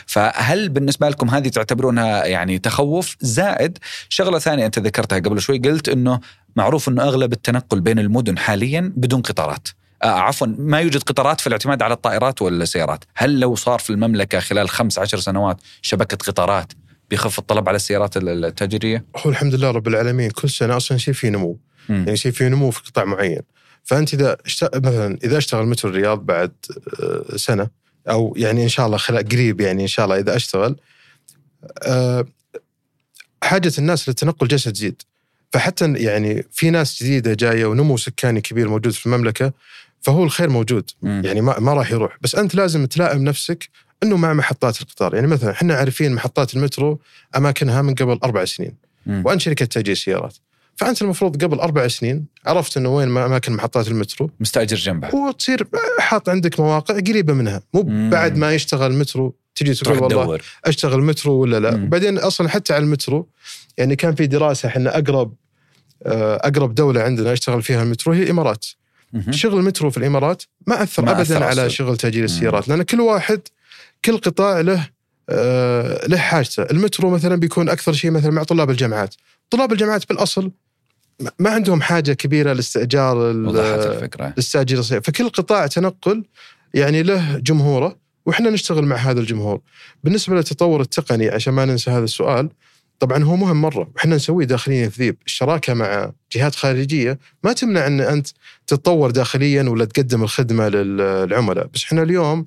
فهل بالنسبة لكم هذه تعتبرونها يعني تخوف زائد؟ شغلة ثانية أنت ذكرتها قبل شوي قلت إنه معروف إنه أغلب التنقل بين المدن حاليا بدون قطارات. آه عفوا ما يوجد قطارات في الاعتماد على الطائرات والسيارات هل لو صار في المملكة خلال خمس عشر سنوات شبكه قطارات بيخف الطلب على السيارات ال- التجارية؟ هو الحمد لله رب العالمين كل سنة أصلا يصير في نمو. مم. يعني يصير في نمو في قطاع معين. فأنت إذا اشت... مثلا إذا أشتغل مترو الرياض بعد آه، سنة أو يعني إن شاء الله خلال قريب يعني إن شاء الله إذا أشتغل آه، حاجة الناس للتنقل جالسه تزيد. فحتى يعني في ناس جديدة جاية ونمو سكاني كبير موجود في المملكة فهو الخير موجود مم. يعني ما, ما راح يروح بس أنت لازم تلائم نفسك إنه مع محطات القطار يعني مثلا إحنا عارفين محطات المترو أماكنها من قبل أربع سنين مم. وانت شركة تاجير سيارات فأنت المفروض قبل أربع سنين عرفت إنه وين أماكن محطات المترو مستأجر جنبها وتصير حاط عندك مواقع قريبة منها مو مم. بعد ما يشتغل مترو تجي تقول والله تدور أشتغل مترو ولا لا مم. بعدين أصلا حتى على المترو يعني كان في دراسة إحنا أقرب آه، أقرب دولة عندنا أشتغل فيها المترو هي الإمارات. شغل المترو في الإمارات ما أثر ما ابدا أثر على أصلاً. شغل تاجير السيارات لأن كل واحد كل قطاع له آه، له حاجته. المترو مثلا بيكون أكثر شيء مثلا مع طلاب الجامعات. طلاب الجامعات بالأصل ما- عندهم حاجة كبيرة لاستئجار وضحت الفكرة. الاستاجير الصيف فكل قطاع تنقل يعني له جمهوره وإحنا نشتغل مع هذا الجمهور. بالنسبة للتطور التقني عشان ما ننسى هذا السؤال طبعا هو مهم مرة. وإحنا نسويه داخليا في ذيب الشراكة مع جهات خارجية ما تمنع إن أنت تتطور داخليا ولا تقدم الخدمة للعملاء. بس إحنا اليوم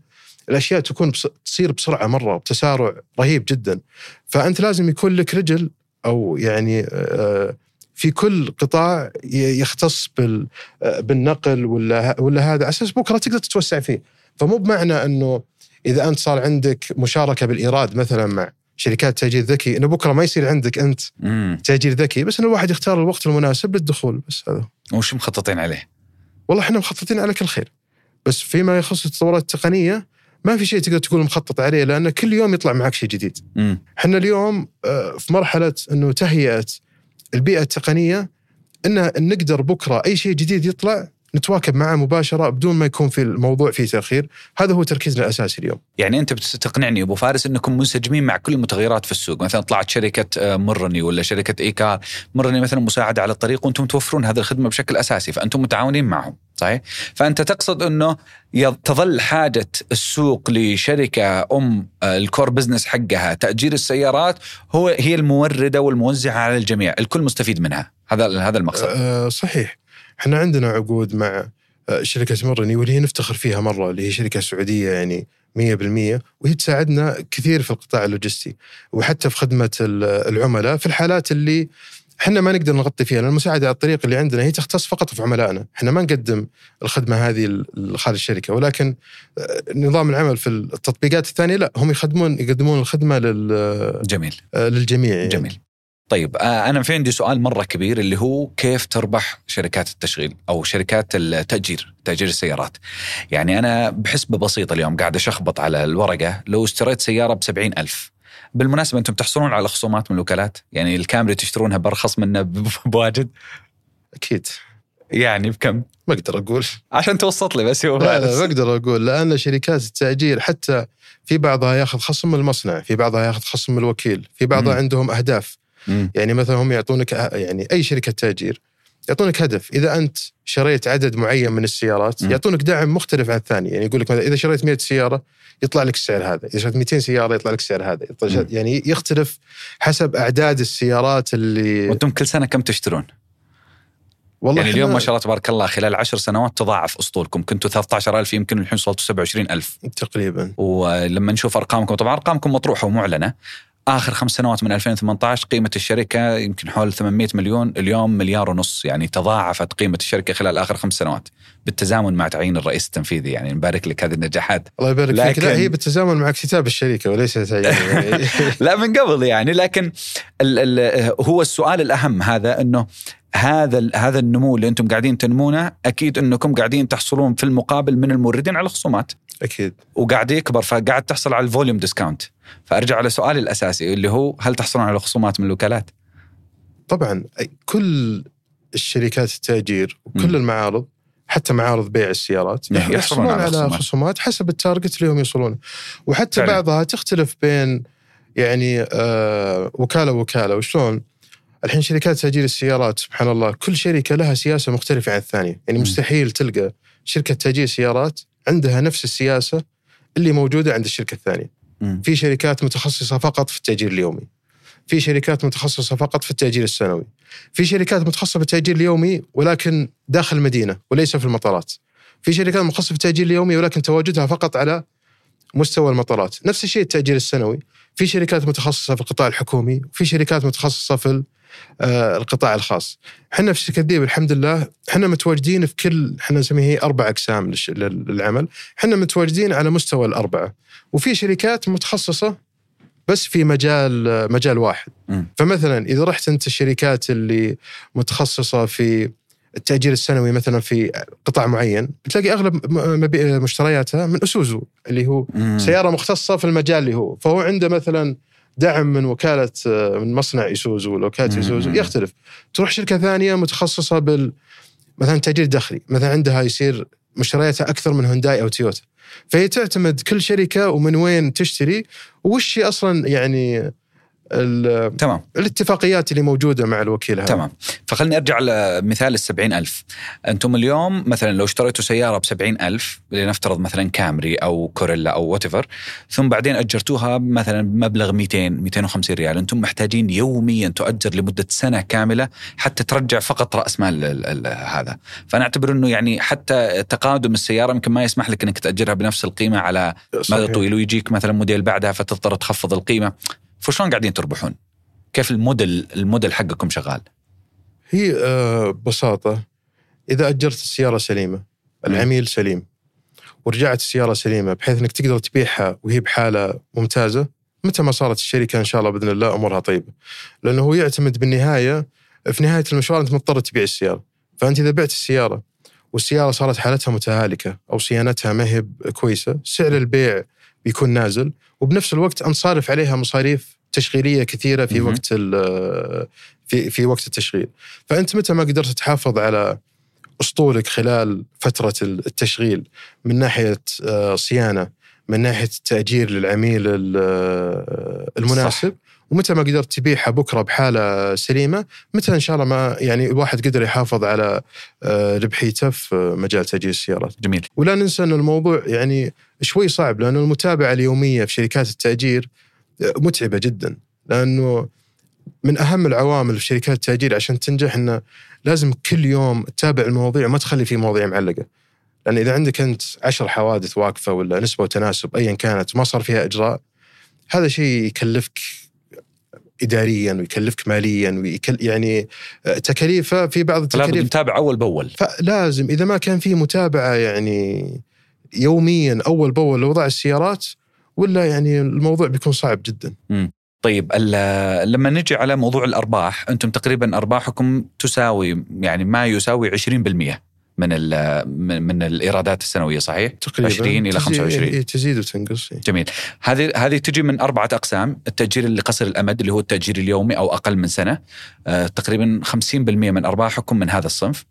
الأشياء تكون بس تصير بسرعة مرة بتسارع رهيب جدا. فأنت لازم يكون لك رجل أو يعني في كل قطاع يختص بال بالنقل ولا ولا هذا. على أساس بكرة تقدر تتوسع فيه. فمو بمعنى إنه إذا أنت صار عندك مشاركة بالإيراد مثلا مع شركات تأجير ذكي إنه بكرة ما يصير عندك أنت مم. تأجير ذكي بس إنه الواحد يختار الوقت المناسب للدخول بس هذا وش مخططين عليه؟ والله إحنا مخططين على كل خير بس فيما يخص التطورات التقنية ما في شيء تقدر تقول مخطط عليه لأن كل يوم يطلع معك شيء جديد. إحنا اليوم آه، في مرحلة إنه تهيئة البيئة التقنية ان نقدر بكرة أي شيء جديد يطلع نتواكب معه مباشرة بدون ما يكون في الموضوع فيه تأخير، هذا هو تركيزنا الأساسي اليوم. يعني أنت بتقنعني أبو فارس أنكم منسجمين مع كل المتغيرات في السوق، مثلا طلعت شركة آه، مرني ولا شركة إيكار، مرني مثلا مساعدة على الطريق وأنتم توفرون هذه الخدمة بشكل أساسي، فأنتم متعاونين معهم، صحيح؟ فأنت تقصد أنه تظل حاجة السوق لشركة أم آه، ال core business حقها تأجير السيارات هو هي الموردة والموزعة على الجميع، الكل مستفيد منها، هذا هذا المقصد. آه صحيح إحنا عندنا عقود مع آه، شركة مرني واللي هي نفتخر فيها مرة اللي هي شركة سعودية يعني وهي تساعدنا كثير في القطاع اللوجستي وحتى في خدمة ال- العملاء في الحالات اللي إحنا ما نقدر نغطي فيها لأن المساعدة على الطريق اللي عندنا هي تختص فقط في عملائنا، إحنا ما نقدم الخدمة هذه خارج الشركة ولكن آه، نظام العمل في التطبيقات الثانية لا هم يخدمون يقدمون الخدمة لل- جميل. آه، للجميع يعني. جميل. طيب آه، أنا في عندي سؤال مرة كبير اللي هو كيف تربح شركات التشغيل أو شركات التأجير تأجير السيارات؟ يعني أنا بحسبة بسيطة اليوم قاعد أشخبط على الورقة لو اشتريت سيارة ب ألف بالمناسبة أنتم تحصلون على خصومات من الوكالات؟ يعني الكامري تشترونها برخص منه <laughs> بواجد؟ أكيد. يعني بكم؟ ما أقدر أقول. عشان توسط لي بس هو لا لا ما أقدر أقول لأن شركات التأجير حتى في بعضها ياخذ خصم من المصنع، في بعضها ياخذ خصم من الوكيل، في بعضها مم. عندهم أهداف، مم. يعني مثلا هم يعطونك يعني أي شركة تاجير يعطونك هدف، إذا أنت شريت عدد معين من السيارات. يعطونك دعم مختلف عن الثاني، يعني يقول لك إذا شريت 100 سيارة يطلع لك السعر هذا، إذا شريت 200 سيارة يطلع لك السعر هذا، يطلع. يعني يختلف حسب أعداد السيارات اللي وأنتم كل سنة كم تشترون؟ والله يعني اليوم ما شاء الله تبارك الله خلال عشر سنوات تضاعف أسطولكم كنتوا 13000 يمكن الحين وصلتوا 27000 تقريبا ولما نشوف أرقامكم طبعا أرقامكم مطروحة ومعلنة آخر خمس سنوات من 2018 قيمة الشركة يمكن حول 800 مليون اليوم مليار ونص يعني تضاعفت قيمة الشركة خلال آخر خمس سنوات بالتزامن مع تعيين الرئيس التنفيذي يعني نبارك لك هذه النجاحات. الله يبارك فيك. لكن- لا هي بالتزامن مع اكتتاب الشركة وليس <laughs> يعني لا من قبل يعني لكن ال ال هو السؤال الأهم هذا إنه هذا هذا النمو اللي أنتم قاعدين تنمونه أكيد إنكم قاعدين تحصلون في المقابل من الموردين على خصومات أكيد وقاعد يكبر فقاعد تحصل على ال volume discount فأرجع على سؤالي الأساسي اللي هو هل تحصلون على خصومات من الوكالات؟ طبعا كل الشركات التأجير وكل مم. المعارض حتى معارض بيع السيارات يحصلون يحصلون على على خصومات. خصومات حسب ال target اللي هم يوصلون وحتى فعلا. بعضها تختلف بين يعني آه وكالة وكاله وشلون الحين شركات تأجير السيارات سبحان الله كل شركة لها سياسة مختلفة عن الثانية. يعني مم. مستحيل تلقى شركة تأجير سيارات عندها نفس السياسة اللي موجودة عند الشركة الثانية. مم. في شركات متخصصة فقط في التأجير اليومي. في شركات متخصصة فقط في التأجير السنوي. في شركات متخصصة في التأجير اليومي ولكن داخل المدينة وليس في المطارات. في شركات متخصصة في التأجير اليومي ولكن تواجدها فقط على مستوى المطارات. نفس الشيء التأجير السنوي. في شركات متخصصة في القطاع الحكومي وفي شركات متخصصة في آه، القطاع الخاص. إحنا في شركة ديب الحمد لله إحنا متواجدين في كل إحنا نسميه أربع أقسام للعمل. إحنا متواجدين على مستوى الأربعة. وفي شركات متخصصة بس في مجال مجال واحد. مم. فمثلا إذا رحت أنت الشركات اللي متخصصة في التأجير السنوي مثلا في قطاع معين بتلاقي أغلب مشترياتها من أسوزو اللي هو مم. سيارة مختصة في المجال اللي هو فهو عنده مثلا دعم من وكالة من مصنع ايسوزو ولا وكاله مم. ايسوزو يختلف تروح شركة ثانية متخصصة بال مثلا تأجير داخلي مثلا عندها يصير مشترياتها أكثر من هونداي أو تويوتا فهي تعتمد كل شركة ومن وين تشتري وش أصلا يعني تمام. الاتفاقيات اللي موجودة مع الوكيل هذا. تمام. فخلني أرجع لمثال السبعين ألف. أنتم اليوم مثلا لو اشتريتوا سيارة بسبعين ألف لنفترض مثلا كامري أو كورولا أو whatever ثم بعدين أجرتوها مثلا بمبلغ 200 250 ريال أنتم محتاجين يوميا تؤجر لمدة سنة كاملة حتى ترجع فقط رأس مال ال- ال- هذا. فأنا أعتبر أنه يعني حتى تقادم السيارة يمكن ما يسمح لك أنك تأجرها بنفس القيمة على مدى. طويل ويجيك مثلا موديل بعدها فتضطر تخفض القيمة. فشلون قاعدين تربحون؟ كيف الموديل الموديل حقكم شغال؟ هي آه، ببساطة إذا أجرت السيارة سليمة العميل سليم ورجعت السيارة سليمة بحيث إنك تقدر تبيعها وهي بحالة ممتازة متى ما صارت الشركة إن شاء الله بإذن الله أمورها طيبة لأنه هو يعتمد بالنهاية في نهاية المشوار أنت مضطر تبيع السيارة فأنت إذا بعت السيارة والسيارة صارت حالتها متهالكة أو صيانتها ما هي كويسة سعر البيع بيكون نازل. وبنفس الوقت انت صارف عليها مصاريف تشغيلية كثيرة في. وقت ال- في في وقت التشغيل. فأنت متى ما قدرت تحافظ على أسطولك خلال فترة التشغيل من ناحية آه، صيانة من ناحية التاجير للعميل آه، المناسب؟ ومتى ما قدرت تبيعها بكرة بحالة سليمة متى إن شاء الله ما يعني الواحد قدر يحافظ على آه، ربحيته في مجال تاجير السيارات. جميل. ولا ننسى إن الموضوع يعني شوي صعب لأنه المتابعة اليومية في شركات التأجير متعبة جدا. لأنه من أهم العوامل في شركات التأجير عشان تنجح إنه لازم كل يوم تتابع المواضيع وما تخلي في مواضيع معلقة. لأن إذا عندك أنت عشر حوادث واقفة ولا نسبة وتناسب ايا كانت ما صار فيها إجراء هذا شيء يكلفك اداريا ويكلفك ماليا ويكل يعني آه، تكاليفه في بعض التكاليف نتابع أول بأول. فلازم. إذا ما كان في متابعة يعني يوميا أول بأول لوضع السيارات ولا يعني الموضوع بيكون صعب جدا. طيب لما نجي على موضوع الأرباح أنتم تقريبا أرباحكم تساوي يعني ما يساوي 20% من من من الإيرادات السنوية صحيح؟ تقريبا. 20 إلى تزيد- 25. إيه، تزيد وتنقص إيه. جميل. هذه هذه تجي من أربعة أقسام. التأجير اللي قصير الأمد اللي هو التأجير اليومي أو أقل من سنة. آه، تقريبا 50% من ارباحكم من هذا الصنف.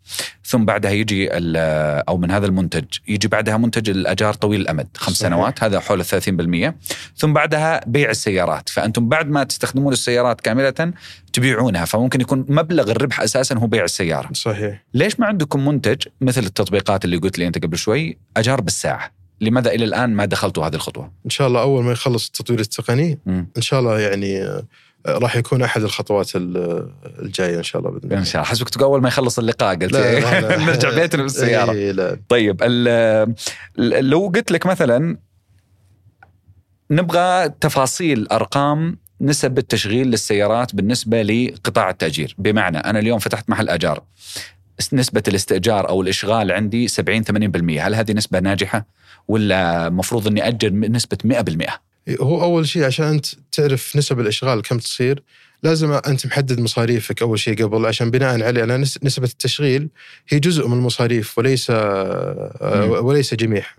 ثم بعدها يجي أو من هذا المنتج. يجي بعدها منتج الأجار طويل الأمد خمس صحيح. سنوات. هذا حول 30% ثم بعدها بيع السيارات. فأنتم بعد ما تستخدمون السيارات كاملة تبيعونها فممكن يكون مبلغ الربح أساسا هو بيع السيارة. صحيح. ليش ما عندكم منتج مثل التطبيقات اللي قلت لي أنت قبل شوي؟ اجار بالساعة لماذا إلى الآن ما دخلتوا هذه الخطوة؟ إن شاء الله أول ما يخلص التطوير التقني مم. إن شاء الله يعني آه، راح يكون أحد الخطوات ال- الجاية إن شاء الله بإذن إن الله. شاء الله. حسبك تقول أول ما يخلص اللقاء قلت لا، لا، لا. <laughs> نرجع بيتنا بالسيارة. إيه، لا. طيب لو قلت لك مثلا نبغى تفاصيل أرقام نسب التشغيل للسيارات بالنسبة لقطاع التأجير بمعنى أنا اليوم فتحت محل أجار نسبة الاستئجار أو الإشغال عندي 70 80% هل هذه نسبة ناجحة ولا مفروض أني أجر بنسبة 100% هو أول شيء عشان أنت تعرف نسب الإشغال كم تصير لازم أنت محدد مصاريفك أول شيء قبل عشان بناء عليه أنا نس- نسبة التشغيل هي جزء من المصاريف وليس آه،. وليس جميعها.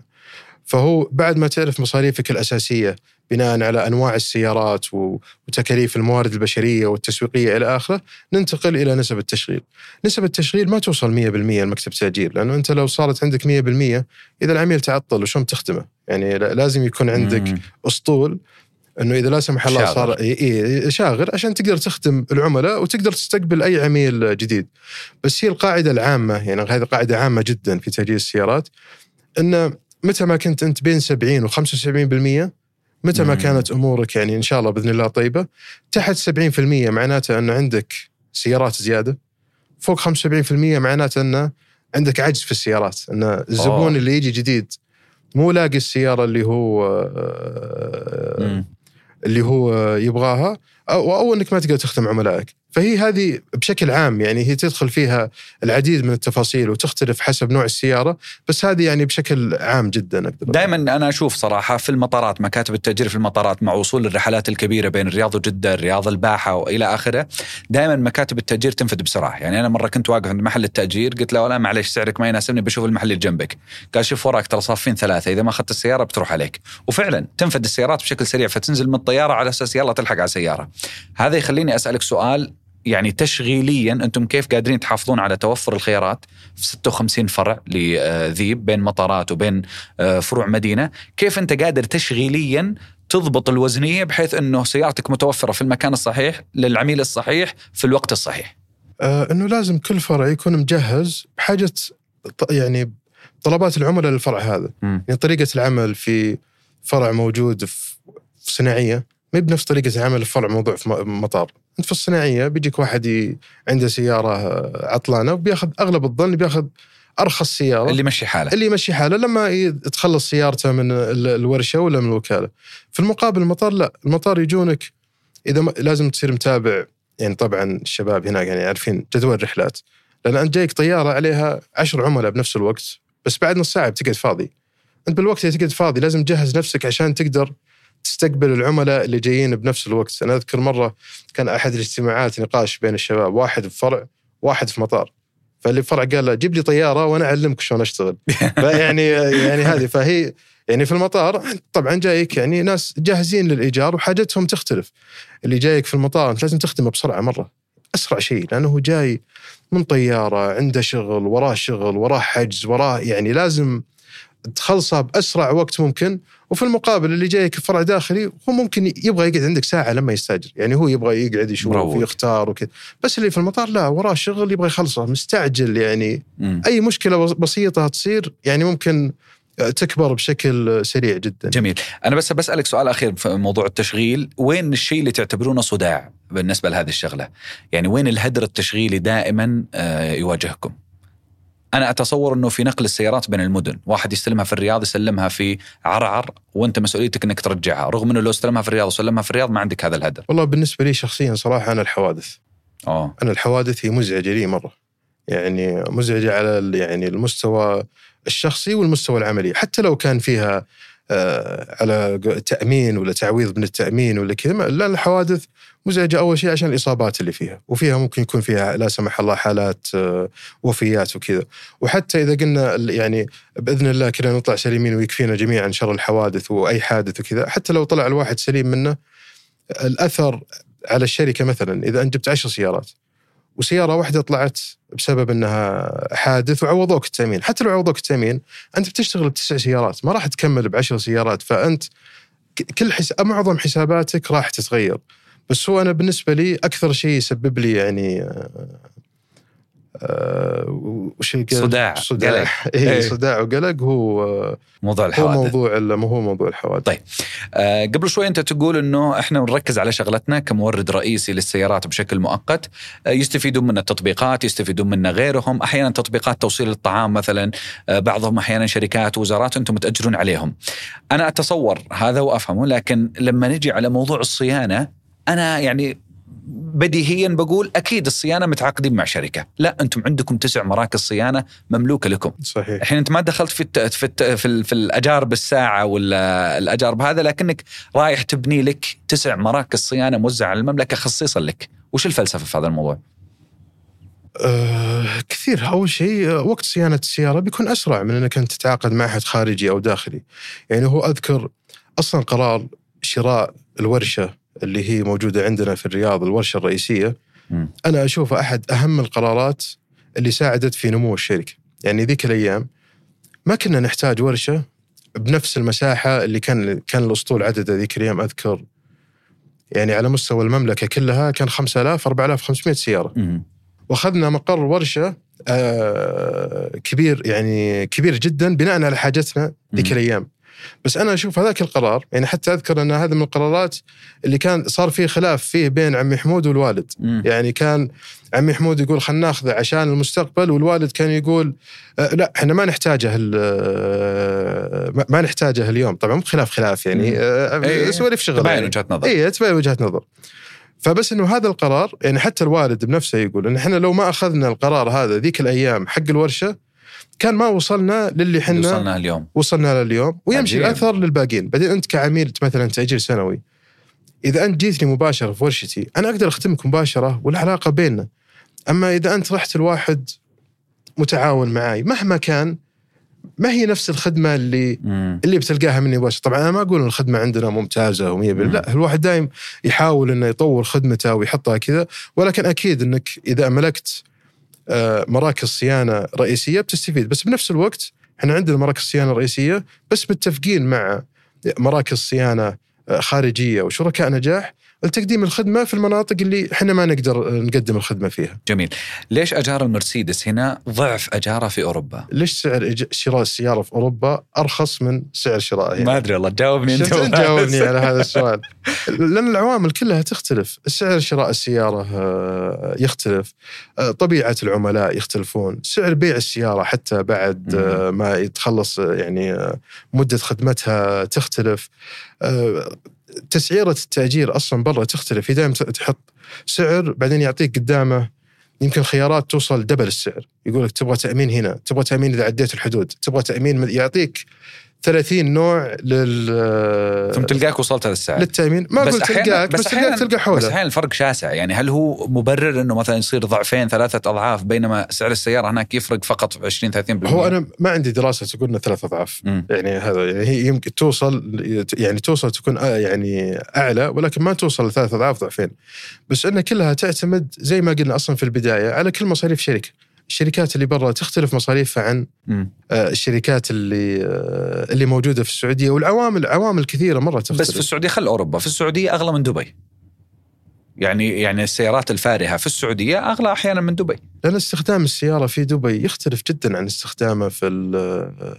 فهو بعد ما تعرف مصاريفك الأساسية بناء على أنواع السيارات وتكاليف الموارد البشرية والتسويقية إلى آخره ننتقل إلى نسب التشغيل. نسب التشغيل ما توصل 100% لمكتب تاجير لأنه أنت لو صارت عندك 100% إذا العميل تعطل وشلون تخدمه؟ يعني لا- لازم يكون عندك مم. أسطول إنه إذا لا سمح الله شاغر. صار شاغر عشان تقدر تخدم العملاء وتقدر تستقبل أي عميل جديد. بس هي القاعدة العامة يعني هذه قاعدة عامة جدا في تاجير السيارات ان متى ما كنت أنت بين 70 و75% متى ما. كانت أمورك يعني إن شاء الله بإذن الله طيبة تحت 70% معناته انه عندك سيارات زيادة فوق 75% معناته انه عندك عجز في السيارات أن الزبون أوه. اللي يجي جديد مو لاقي السيارة اللي هو. اللي هو يبغاها أو أو أنك ما تقدر تخدم عملائك فهي هذه بشكل عام يعني هي تدخل فيها العديد من التفاصيل وتختلف حسب نوع السيارة بس هذه يعني بشكل عام جدا أقدر دائما أنا أشوف صراحة في المطارات مكاتب التأجير في المطارات مع وصول الرحلات الكبيرة بين الرياض وجدة، الرياض الباحة وإلى آخره، دائما مكاتب التأجير تنفذ بسرعة، يعني أنا مرة كنت واقف عند محل التأجير قلت له لا معلش سعرك ما يناسبني بشوف المحل اللي جنبك، قال شوف وراك ترى صافين ثلاثة إذا ما أخذت السيارة بتروح عليك، وفعلا تنفذ السيارات بشكل سريع فتنزل من الطيارة على أساس يلا تلحق على سياره. هذا يخليني أسألك سؤال يعني تشغيليا أنتم كيف قادرين تحافظون على توفر الخيارات في 56 فرع لذيب بين مطارات وبين آه، فروع مدينة، كيف أنت قادر تشغيليا تضبط الوزنية بحيث أنه سيارتك متوفرة في المكان الصحيح للعميل الصحيح في الوقت الصحيح. آه إنه لازم كل فرع يكون مجهز بحاجة يعني طلبات العملاء للفرع هذا مم. يعني طريقة العمل في فرع موجود في صناعية ما بنفس طريقة العمل في فرع موضوع في مطار أنت في الصناعية بيجيك واحد. عنده سيارة عطلانة وبياخذ أغلب الظن بياخذ أرخص سيارة اللي يمشي حاله. اللي يمشي حاله لما تخلص سيارته من ال- الورشة ولا من الوكالة. في المقابل المطار لا، المطار يجونك إذا ما لازم تصير متابع يعني طبعا الشباب هناك يعني عارفين جدول الرحلات لأن أنت جايك طيارة عليها عشر عملاء بنفس الوقت بس بعد نص ساعة بتقعد فاضي. أنت بالوقت اللي تقعد فاضي لازم تجهز نفسك عشان تقدر تستقبل العملاء اللي جايين بنفس الوقت، أنا أذكر مرة كان أحد الاجتماعات نقاش بين الشباب واحد في فرع واحد في مطار. فاللي فرع قال له جيب لي طيارة وأنا أعلمك شلون أشتغل. <laughs> فيعني يعني هذه فهي يعني في المطار طبعا جايك يعني ناس جاهزين للإيجار وحاجتهم تختلف. اللي جايك في المطار أنت لازم تخدمه بسرعة مرة. أسرع شيء لأنه هو جاي من طيارة عنده شغل وراه شغل وراه حجز وراه يعني لازم تخلصه بأسرع وقت ممكن وفي المقابل اللي جايك فرع داخلي هو ممكن يبغى يقعد عندك ساعة لما يستاجر. يعني هو يبغى يقعد يشوف. ويختار وكذا. بس اللي في المطار لا وراه شغل يبغى يخلصه. مستعجل يعني. مم. أي مشكلة بس- بسيطة تصير يعني ممكن تكبر بشكل سريع جدا. جميل. أنا بس بسألك سؤال أخير في موضوع التشغيل. وين الشيء اللي تعتبرونه صداع بالنسبة لهذه الشغلة؟ يعني وين الهدر التشغيلي دائما آه، يواجهكم؟ أنا أتصور إنه في نقل السيارات بين المدن. واحد يستلمها في الرياض يسلمها في عرعر وأنت مسؤوليتك إنك ترجعها. رغم إنه لو استلمها في الرياض وسلمها في الرياض ما عندك هذا الهدر والله بالنسبة لي شخصيا صراحة أنا الحوادث. آه. أنا الحوادث هي مزعجة لي مرة. يعني مزعجة على يعني المستوى الشخصي والمستوى العملي. حتى لو كان فيها على ق- تأمين ولا تعويض من التأمين ولا كذا. لا الحوادث مزعجة. أول شيء عشان الإصابات اللي فيها. وفيها ممكن يكون فيها لا سمح الله حالات آه، وفيات وكذا. وحتى إذا قلنا يعني بإذن الله كذا نطلع سليمين ويكفينا جميعا شر الحوادث وأي حادث وكذا. حتى لو طلع الواحد سليم منه الأثر على الشركة مثلا إذا أنت جبت 10 سيارات وسيارة واحدة طلعت بسبب إنها حادث وعوضوك التأمين، حتى لو عوضوك التأمين أنت بتشتغل بتسع سيارات ما راح تكمل بعشر سيارات فأنت كل حس... معظم حساباتك راح تتغير. بس هو أنا بالنسبة لي أكثر شيء يسبب لي يعني آه، وش القلق؟ صداع، صداع قلق. <laughs> اي إيه. صداع وقلق هو موضوع هو الحوادث موضوع ال- هو موضوع الحوادث طيب. آه قبل شوي أنت تقول إنه إحنا نركز على شغلتنا كمورد رئيسي للسيارات بشكل مؤقت آه يستفيدون من التطبيقات يستفيدون منا غيرهم أحيانا تطبيقات توصيل الطعام مثلا آه بعضهم أحيانا شركات وزارات أنتم تاجرون عليهم أنا أتصور هذا وأفهمه لكن لما نجي على موضوع الصيانة أنا يعني بديهيا بقول أكيد الصيانة متعاقدين مع شركة، لا أنتم عندكم تسع مراكز صيانة مملوكة لكم، صحيح. الحين أنت ما دخلت في الت... في الت... في, ال... في الاجار بالساعة ولا الاجار بهذا لكنك رايح تبني لك تسع مراكز صيانة موزعة على المملكة خصيصا لك، وش الفلسفة في هذا الموضوع؟ آه كثير. أول شيء وقت صيانة السيارة بيكون أسرع من إنك أنت تتعاقد مع أحد خارجي أو داخلي. يعني هو أذكر أصلا قرار شراء الورشة اللي هي موجودة عندنا في الرياض الورشة الرئيسية مم. أنا اشوفها أحد أهم القرارات اللي ساعدت في نمو الشركة. يعني ذيك الأيام ما كنا نحتاج ورشة بنفس المساحة اللي كان كان الأسطول عدده ذيك الأيام أذكر يعني على مستوى المملكة كلها كان 5000 4500 سيارة. مم. وأخذنا مقر ورشة آه، كبير يعني كبير جدا بناء على حاجتنا ذيك. الأيام بس أنا أشوف هذاك القرار يعني حتى أذكر أن هذا من القرارات اللي كان صار فيه خلاف فيه بين عمي حمود والوالد مم. يعني كان عمي حمود يقول خلينا ناخذه عشان المستقبل والوالد كان يقول آه لا إحنا ما نحتاجه آه، ما- نحتاجه اليوم طبعا مو خلاف خلاف يعني. آه، إيه. سواليف شغل تبين يعني. وجهة نظر اي تبين وجهة نظر فبس إنه هذا القرار يعني حتى الوالد بنفسه يقول إن إحنا لو ما أخذنا القرار هذا ذيك الأيام حق الورشة كان ما وصلنا للي إحنا وصلنا اليوم. وصلنا له اليوم ويمشي عجيب. الأثر للباقيين. بعدين أنت كعميل مثلا تأجير سنوي إذا أنت جيتني مباشرة في ورشتي أنا أقدر اخدمك مباشرة والعلاقة بيننا. أما إذا أنت رحت الواحد متعاون معاي مهما كان ما هي نفس الخدمة اللي مم. اللي بتلقاها مني مباشرة. طبعا أنا ما أقول إن الخدمة عندنا ممتازة و100% مم. لا الواحد دايم يحاول إنه يطور خدمته ويحطها كذا. ولكن أكيد إنك إذا ملكت مراكز صيانة رئيسية بتستفيد. بس بنفس الوقت إحنا عندنا مراكز صيانة رئيسية بس متفقين مع مراكز صيانة آه، خارجية وشركاء نجاح لتقديم الخدمة في المناطق اللي إحنا ما نقدر نقدم الخدمة فيها. جميل. ليش أجار المرسيدس هنا ضعف أجارة في أوروبا؟ ليش سعر شراء السيارة في أوروبا أرخص من سعر شرائها؟ هنا؟ ما أدري والله جاوبني أنت. <laughs> جاوبني على هذا السؤال. لأن العوامل كلها تختلف. سعر شراء السيارة آه، يختلف. آه، طبيعة العملاء يختلفون. سعر بيع السيارة حتى بعد آه، ما يتخلص يعني مدة خدمتها تختلف. تسعيرة التأجير أصلا برا تختلف. هي دائما تحط سعر بعدين يعطيك قدامه يمكن خيارات توصل دبل السعر. يقول لك تبغى تأمين هنا تبغى تأمين إذا عديت الحدود تبغى تأمين يعطيك 30 نوع لل ثم تلقاك وصلت هذا السعر. للتأمين. ما قلت تلقاك بس, تلقاك تلقى بس حوله أحيانا الفرق شاسع. يعني هل هو مبرر إنه مثلا يصير ضعفين ثلاثة أضعاف بينما سعر السيارة هناك يفرق فقط 20 30% هو أنا ما عندي دراسة تقول إنه ثلاث أضعاف. يعني هذا يعني هي يمكن توصل يعني توصل تكون يعني أعلى ولكن ما توصل لثلاث أضعاف ضعفين. بس إنها كلها تعتمد زي ما قلنا أصلا في البداية على كل مصاريف شركة. الشركات اللي برا تختلف مصاريفها عن. آه، الشركات اللي آه، اللي موجودة في السعودية والعوامل عوامل كثيرة مرة تختلف. بس في السعودية خل أوروبا. في السعودية أغلى من دبي. يعني يعني السيارات الفارهة في السعودية أغلى أحيانا من دبي. لأن استخدام السيارة في دبي يختلف جدا عن استخدامه في آه،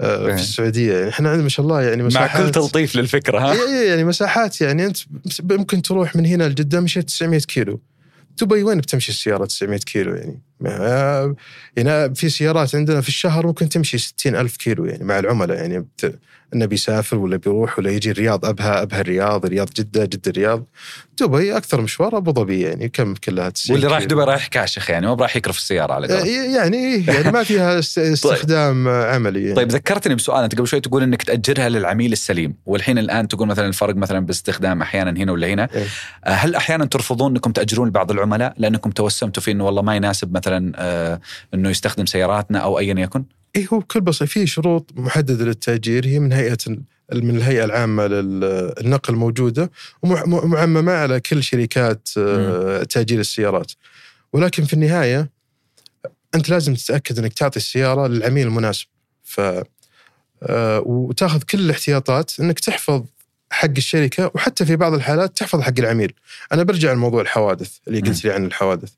آه، إيه. في السعودية. يعني إحنا عندنا ما شاء الله يعني مع مساحات. كل تلطيف للفكرة ها؟ إيه إيه يعني مساحات يعني أنت ممكن تروح من هنا لجدة مشيت 900 كيلو. دبي وين بتمشي السيارة 900 كيلو يعني؟ يعني في سيارات عندنا في الشهر ممكن تمشي 60 ألف كيلو يعني مع العملاء يعني بت... انه بيسافر ولا بيروح ولا يجي الرياض ابها أبها الرياض الرياض جدة جدة الرياض دبي أكثر مشوار أبو ظبي يعني كم كلها 90 واللي رايح. دبي رايح كاشخ يعني مو برايح يكرف السيارة على آه، قولتك. يعني يعني ما فيها است- <laughs> استخدام عملي يعني. طيب ذكرتني بسؤال انت قبل شوي تقول إنك تأجرها للعميل السليم والحين الآن تقول مثلا الفرق مثلا باستخدام أحيانا هنا ولا هنا إيه. آه، هل أحيانا ترفضون إنكم تأجرون لبعض العملاء لأنكم توسمتوا في إنه والله ما يناسب مثلا آه، إنه يستخدم سياراتنا أو ايا يكن؟ اي هو بكل بساطة في شروط محددة للتأجير هي من هيئة من الهيئة العامة للنقل موجودة ومعممه على كل شركات آه، تأجير السيارات ولكن في النهاية أنت لازم تتأكد إنك تعطي السيارة للعميل المناسب ف آه، وتأخذ كل الاحتياطات إنك تحفظ حق الشركة وحتى في بعض الحالات تحفظ حق العميل. أنا برجع لموضوع الحوادث اللي قلت لي عن الحوادث.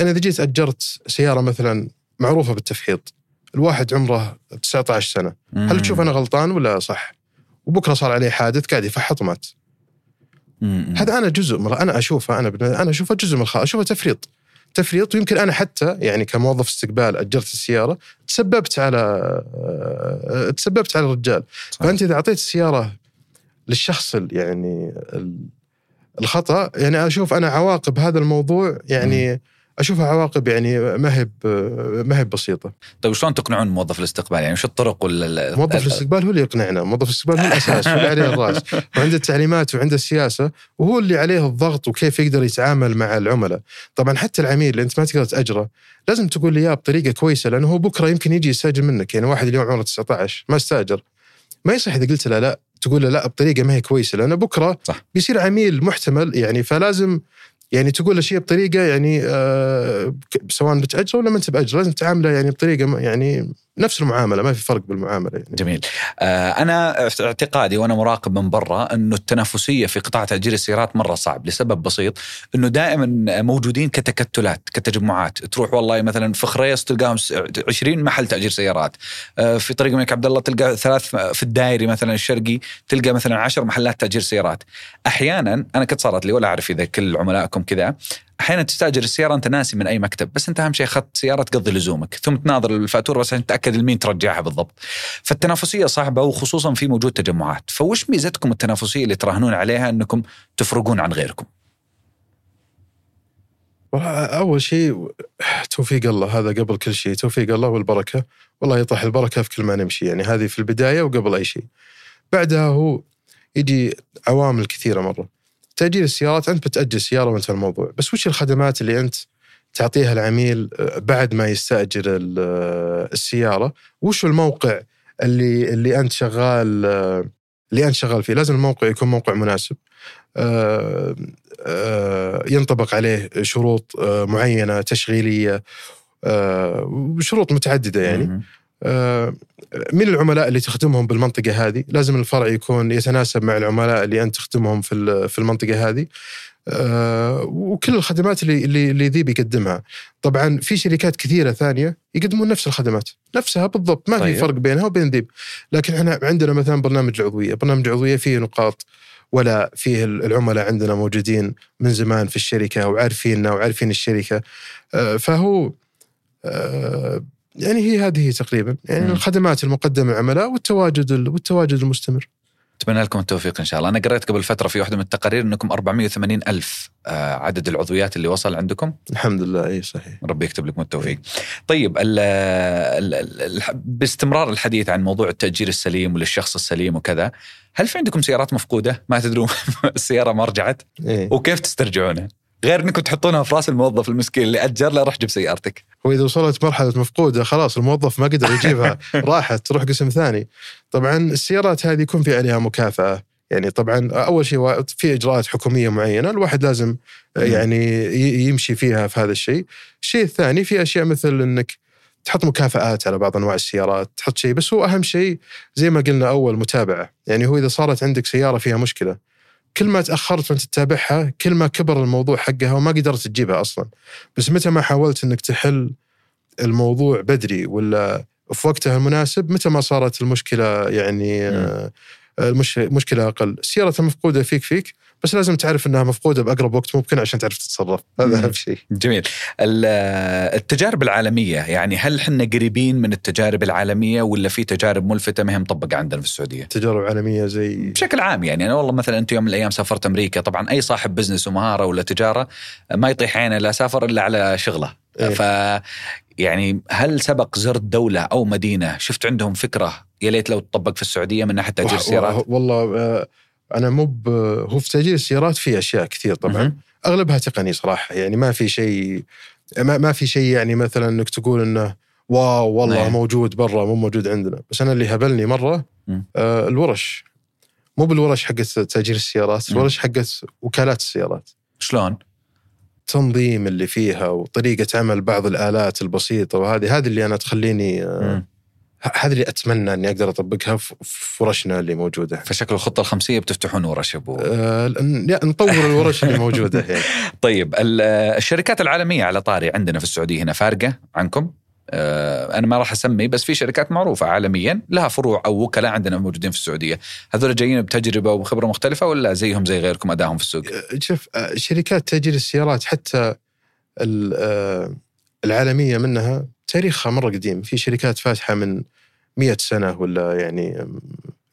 أنا إذا جيت أجرت سيارة مثلا معروفة بالتفحيط الواحد عمره 19 سنة هل تشوف أنا غلطان ولا صح؟ وبكرة صار عليه حادث قاعد يفحط ومات. مم. هذا أنا جزء من أنا أشوفه أنا أنا أشوفه جزء من الخطا أشوفه تفريط. تفريط ويمكن أنا حتى يعني كموظف استقبال أجرت السيارة تسببت على آه، تسببت على الرجال. صح. فأنت إذا أعطيت السيارة للشخص يعني ال- الخطأ يعني أشوف أنا عواقب هذا الموضوع يعني أشوفها عواقب يعني ما هي ما هي بسيطة. طيب شلون تقنعون موظف الاستقبال يعني وش الطرق ولا موظف الاستقبال هو اللي يقنعنا، موظف الاستقبال هو الأساس، هو اللي عليه الرأس، <laughs> وعنده التعليمات وعنده السياسة، وهو اللي عليه الضغط وكيف يقدر يتعامل مع العملاء. طبعا حتى العميل اللي أنت ما تقدر تأجره، لازم تقول له اياه بطريقة كويسة لأنه هو بكرة يمكن يجي يستأجر منك، يعني واحد اليوم عمره 19 ما استأجر. ما يصح إذا قلت له لا تقول له لا بطريقة ما هي كويسة لأنه بكرة صح. بيصير عميل محتمل يعني فلازم يعني تقول له بطريقة يعني آه سواء بتأجره ولا ما انت باجره لازم تعامله يعني بطريقة يعني نفس المعاملة ما في فرق بالمعاملة يعني. جميل. آه أنا اعتقادي وأنا مراقب من برا إنه التنافسية في قطاع تأجير السيارات مرة صعب لسبب بسيط إنه دائما موجودين كتكتلات كتجمعات. تروح والله مثلا في خريص تلقاهم س- 20 محل تأجير سيارات. آه في طريق الملك عبد الله تلقى ثلاث في الدائري مثلا الشرقي تلقى مثلا 10 محلات تأجير سيارات. أحيانا أنا قد صارت لي ولا أعرف إذا كل عملائكم كذا أحيانا تستأجر السيارة أنت ناسي من أي مكتب بس أنت أهم شيء اخذت سيارة تقضي لزومك ثم تناظر الفاتورة بس عشان تتأكد لمين ترجعها بالضبط. فالتنافسية صعبة وخصوصا في وجود تجمعات. فوش ميزتكم التنافسية اللي تراهنون عليها أنكم تفرقون عن غيركم؟ أول شيء توفيق الله هذا قبل كل شيء. توفيق الله والبركة. والله يطرح البركة في كل ما نمشي يعني هذه في البداية وقبل أي شيء. بعدها هو يجي عوامل كثيرة مرة. تأجير السيارات أنت بتأجر سيارة وأنت الموضوع. بس وش الخدمات اللي أنت تعطيها العميل آه، بعد ما يستأجر ال- آه، السيارة؟ وش الموقع اللي اللي أنت شغال آه، اللي أنت شغال فيه؟ لازم الموقع يكون موقع مناسب. ينطبق عليه شروط معينة تشغيلية آه، وشروط متعددة يعني. من العملاء اللي تخدمهم بالمنطقة هذه؟ لازم الفرع يكون يتناسب مع العملاء اللي أنت تخدمهم في في المنطقة هذه. آه، وكل الخدمات اللي اللي اللي ذي بيقدمها. طبعا في شركات كثيرة ثانية يقدمون نفس الخدمات. نفسها بالضبط ما طيب. في فرق بينها وبين ذيب لكن إحنا عندنا مثلا برنامج العضويه برنامج العضويه فيه نقاط ولا فيه العملاء عندنا موجودين من زمان في الشركة وعارفيننا وعارفين الشركة. آه، فهو آه، يعني هي هذه تقريبا يعني مم. الخدمات المقدمة للعملاء والتواجد ال- والتواجد المستمر أتمنى لكم التوفيق إن شاء الله أنا قريت قبل فترة في واحدة من التقارير إنكم 480 ألف آه، عدد العضويات اللي وصل عندكم الحمد لله إي صحيح ربي يكتب لكم التوفيق. طيب ال ال ال باستمرار الحديث عن موضوع التأجير السليم وللشخص السليم وكذا، هل في عندكم سيارات مفقودة ما تدرون <laughs> السيارة ما رجعت؟ إيه. وكيف تسترجعونها؟ غير انكم تحطونها في رأس الموظف المسكين اللي أجر له روح جيب سيارتك. هو إذا وصلت مرحلة مفقودة خلاص الموظف ما قدر يجيبها <laughs> راحت تروح قسم ثاني. طبعا السيارات هذه يكون في عليها مكافأة. يعني طبعا أول شيء في إجراءات حكومية معينة الواحد لازم. يعني يمشي فيها في هذا الشيء. الشيء الثاني في أشياء مثل إنك تحط مكافآت على بعض أنواع السيارات تحط شيء. بس هو أهم شيء زي ما قلنا أول متابعة. يعني هو إذا صارت عندك سيارة فيها مشكلة كل ما تأخرت وأنت تتابعها كل ما كبر الموضوع حقها وما قدرت تجيبها أصلا بس متى ما حاولت إنك تحل الموضوع بدري ولا في وقتها المناسب متى ما صارت المشكلة يعني مم. آه، المش- المشكلة أقل، السيارة المفقوده فيك فيك بس لازم تعرف إنها مفقودة بأقرب وقت ممكن عشان تعرف تتصرف. هذا. أهم شيء. جميل. ال- التجارب العالمية يعني هل حنا قريبين من التجارب العالمية ولا في تجارب ملفتة ما هي مطبقة عندنا في السعودية؟ تجارب عالمية زي بشكل عام يعني. أنا والله مثلا أنت يوم من الأيام سافرت أمريكا طبعا أي صاحب بزنس ومهارة ولا تجارة ما يطيح عينه لا سافر إلا على شغله. إيه. ف يعني هل سبق زرت دولة أو مدينة شفت عندهم فكرة؟ يا ليت لو تطبق في السعودية من ناحية تأجير السيارات. والله آه، أنا مو هو في تأجير السيارات في أشياء كثير طبعا. أغلبها تقني صراحة يعني ما في شيء ما, ما في شيء يعني مثلا إنك تقول إنه واو والله نعم. موجود برا مو موجود عندنا بس أنا اللي هبلني مرة مم. آه الورش مو بالورش حقت تأجير السيارات مم. الورش حقت وكالات السيارات شلون؟ التنظيم اللي فيها وطريقة عمل بعض الآلات البسيطة وهذه هذه اللي أنا تخليني آه مم. ه- هذه اللي أتمنى إني أقدر أطبقها في ورشنا اللي موجودة. فشكل الخطة الخمسية بتفتحون ورش أبو. آه نطور الورش اللي موجودة يعني <laughs> طيب ال- الشركات العالمية على طاري عندنا في السعودية هنا فارقة عنكم. آه، أنا ما راح أسمي بس في شركات معروفة عالميا لها فروع أو وكلاء عندنا موجودين في السعودية. هذول جايين بتجربة وخبرة مختلفة ولا زيهم زي غيركم أدائهم في السوق؟ شوف آه، شركات تأجير السيارات حتى آه، العالمية منها تاريخها مرة قديم في شركات فاتحة من مئة سنة ولا يعني آم،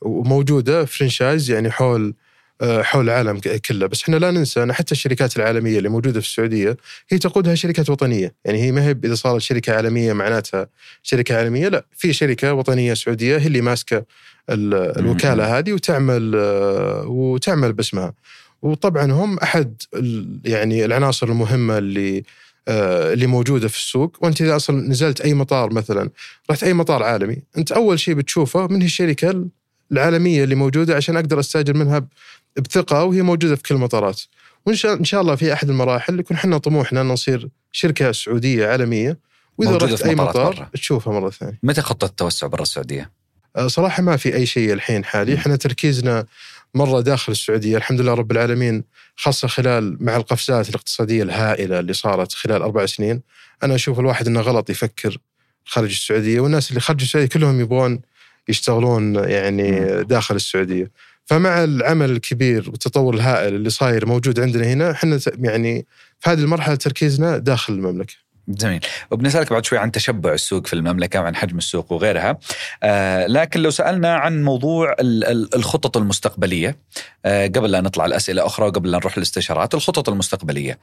وموجودة فرنشايز يعني حول حول العالم كله. بس إحنا لا ننسى أن حتى الشركات العالمية اللي موجودة في السعودية هي تقودها شركات وطنية، يعني هي ما هي إذا صارت شركة عالمية معناتها شركة عالمية، لا. في شركة وطنية سعودية هي اللي ماسكة ال- الوكالة هذه وتعمل وتعمل باسمها. وطبعا هم أحد يعني العناصر المهمة اللي اللي موجودة في السوق وأنت إذا أصلا نزلت أي مطار مثلا رحت أي مطار عالمي أنت أول شيء بتشوفه من هي الشركة العالمية اللي موجودة عشان أقدر أستأجر منها بثقة وهي موجودة في كل المطارات. وإن شاء الله في أحد المراحل يكون إحنا طموحنا ان نصير شركة سعودية عالمية. وإذا رحت في أي مطار برا. تشوفها مرة ثانية. متى خطة التوسع برا السعودية؟ آه، صراحة ما في أي شيء الحين حالي. إحنا تركيزنا مرة داخل السعودية. الحمد لله رب العالمين خاصة خلال مع القفزات الاقتصادية الهائلة اللي صارت خلال أربع سنين أنا أشوف الواحد أنه غلط يفكر خارج السعودية والناس اللي خارج السعودية كلهم يبغون يشتغلون يعني. داخل السعودية. فمع العمل الكبير والتطور الهائل اللي صاير موجود عندنا هنا إحنا يعني في هذه المرحلة تركيزنا داخل المملكة. جميل. وبنسألك بعد شوي عن تشبع السوق في المملكة وعن حجم السوق وغيرها. آه لكن لو سألنا عن موضوع ال- ال- الخطط المستقبلية آه قبل لا نطلع الأسئلة أخرى وقبل لا نروح الاستشارات الخطط المستقبلية.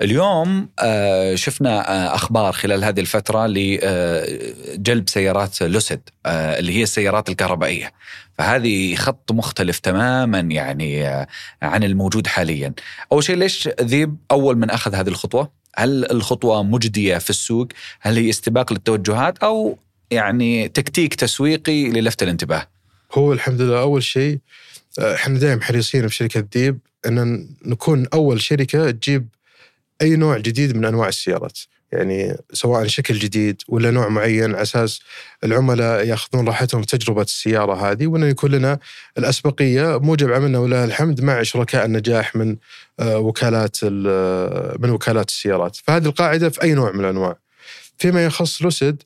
اليوم آه شفنا آه أخبار خلال هذه الفترة لجلب سيارات لوسيد آه اللي هي السيارات الكهربائية. فهذه خط مختلف تماما يعني آه عن الموجود حاليا. أول شيء ليش ذيب أول من أخذ هذه الخطوة؟ هل الخطوة مجدية في السوق؟ هل هي استباق للتوجهات أو يعني تكتيك تسويقي للفت الانتباه؟ هو الحمد لله أول شيء آه، إحنا دائما حريصين في شركه ديب ان نكون أول شركة تجيب أي نوع جديد من أنواع السيارات يعني سواء شكل جديد ولا نوع معين على أساس العملاء يأخذون راحتهم تجربه السيارة هذه وان يكون لنا الأسبقية موجب عملنا ولله الحمد مع شركاء النجاح من آه، وكالات ال- آه، من وكالات السيارات. فهذه القاعدة في أي نوع من الأنواع. فيما يخص لوسيد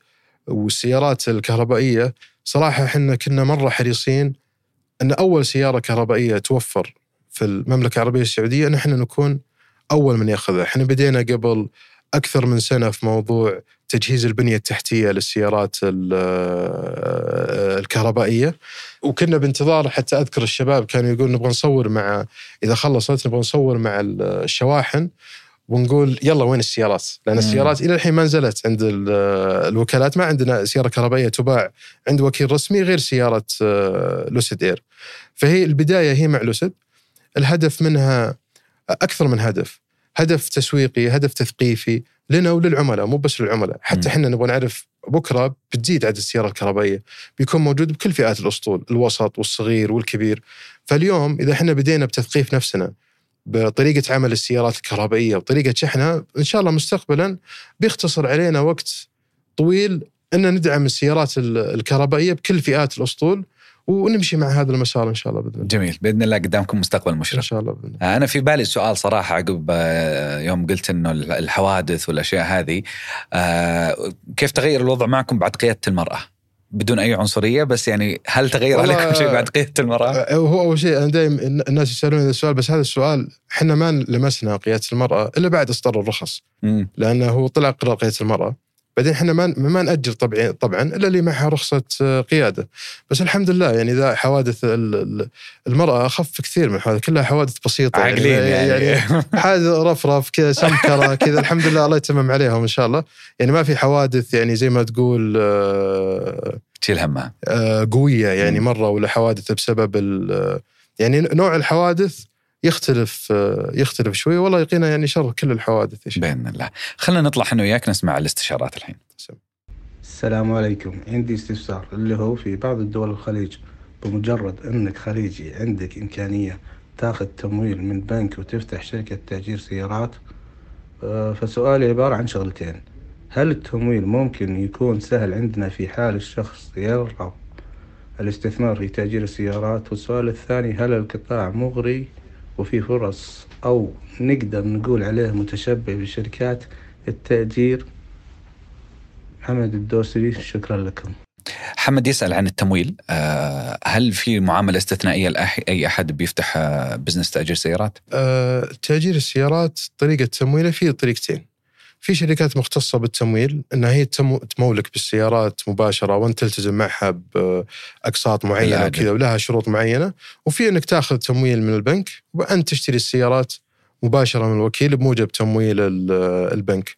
والسيارات الكهربائية صراحة إحنا كنا مرة حريصين أن أول سيارة كهربائية توفر في المملكة العربية السعودية نحن نكون أول من يأخذها، إحنا بدينا قبل أكثر من سنة في موضوع تجهيز البنية التحتية للسيارات ال- الكهربائية وكنا بانتظار حتى أذكر الشباب كانوا يقول نبغى نصور مع إذا خلصت نبغى نصور مع الشواحن ونقول يلا وين السيارات؟ لأن. السيارات إلى الحين ما نزلت عند ال- الوكالات ما عندنا سيارة كهربائية تباع عند وكيل رسمي غير سيارة آه، لوسيد إير. فهي البداية هي مع لوسيد الهدف منها أكثر من هدف، هدف تسويقي، هدف تثقيفي لنا وللعملاء مو بس للعملاء، حتى. إحنا نبغى نعرف بكرة بتزيد عدد السيارات الكهربائية، بيكون موجود بكل فئات الأسطول، الوسط والصغير والكبير. فاليوم إذا إحنا بدينا بتثقيف نفسنا بطريقة عمل السيارات الكهربائية وطريقة شحنها إن شاء الله مستقبلا بيختصر علينا وقت طويل إن ندعم السيارات ال- الكهربائية بكل فئات الأسطول ونمشي مع هذا المسار إن شاء الله بإذن الله. جميل بإذن الله قدامكم مستقبل إن مشرق شاء الله بإذن الله. أنا في بالي سؤال صراحة عقب آه، يوم قلت إنه الحوادث والأشياء هذه آه، كيف تغير الوضع معكم بعد قيادة المرأة؟ بدون أي عنصرية بس يعني هل تغير عليكم شيء بعد قيادة المرأة؟ آه، هو أول شيء أنا دائما الناس يسألون هذا السؤال بس هذا السؤال إحنا ما لمسنا قيادة المرأة إلا بعد إصدار الرخص. لأنه هو طلع قرار قيادة المرأة بعدين إحنا ما ما نأجر طبعا طبعا إلا اللي معها رخصة آه، قيادة. بس الحمد لله يعني ذا حوادث ال- ال- المرأة أخف كثير من الحوادث كلها حوادث بسيطة عاقلين يعني, يعني <laughs> حادث رفرف كذا سمكرة كذا الحمد لله الله يتمم عليهم إن شاء الله. يعني ما في حوادث يعني زي ما تقول آه، تشيل همها. آه، قوية يعني. مرة ولا حوادث بسبب يعني نوع الحوادث يختلف آه، يختلف شوي. والله يقينا يعني شر كل الحوادث يا شيخ. بإذن الله. خلينا نطلع إحنا وياك نسمع الاستشارات الحين. السلام عليكم. عندي استفسار. اللي هو في بعض الدول الخليج بمجرد إنك خليجي عندك إمكانية تاخذ تمويل من بنك وتفتح شركة تأجير سيارات آه، فسؤالي عبارة عن شغلتين. هل التمويل ممكن يكون سهل عندنا في حال الشخص يرغب الاستثمار في تأجير السيارات؟ والسؤال الثاني هل القطاع مغري وفي فرص أو نقدر نقول عليه متشبع بشركات التأجير. حمد الدوسري شكرا لكم. حمد يسأل عن التمويل. آه، هل في معاملة استثنائية لاي أي أحد بيفتح آه، بزنس تأجير سيارات؟ آه، تأجير السيارات طريقة تمويله في طريقتين. في شركات مختصة بالتمويل إنها هي تمو- تمولك بالسيارات مباشرة وأنت تلتزم معها بأقساط معينة. وكذا ولها شروط معينة وفي إنك تاخذ تمويل من البنك وانت تشتري السيارات مباشرة من الوكيل بموجب تمويل ال- البنك.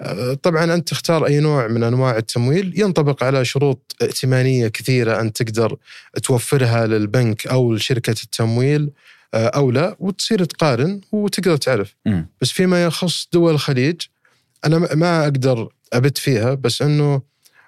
آه، طبعا أنت تختار أي نوع من أنواع التمويل ينطبق على شروط ائتمانية كثيرة انت تقدر توفرها للبنك أو لشركة التمويل آه، أو لا وتصير تقارن وتقدر تعرف مم. بس فيما يخص دول الخليج أنا ما- أقدر أبت فيها بس إنه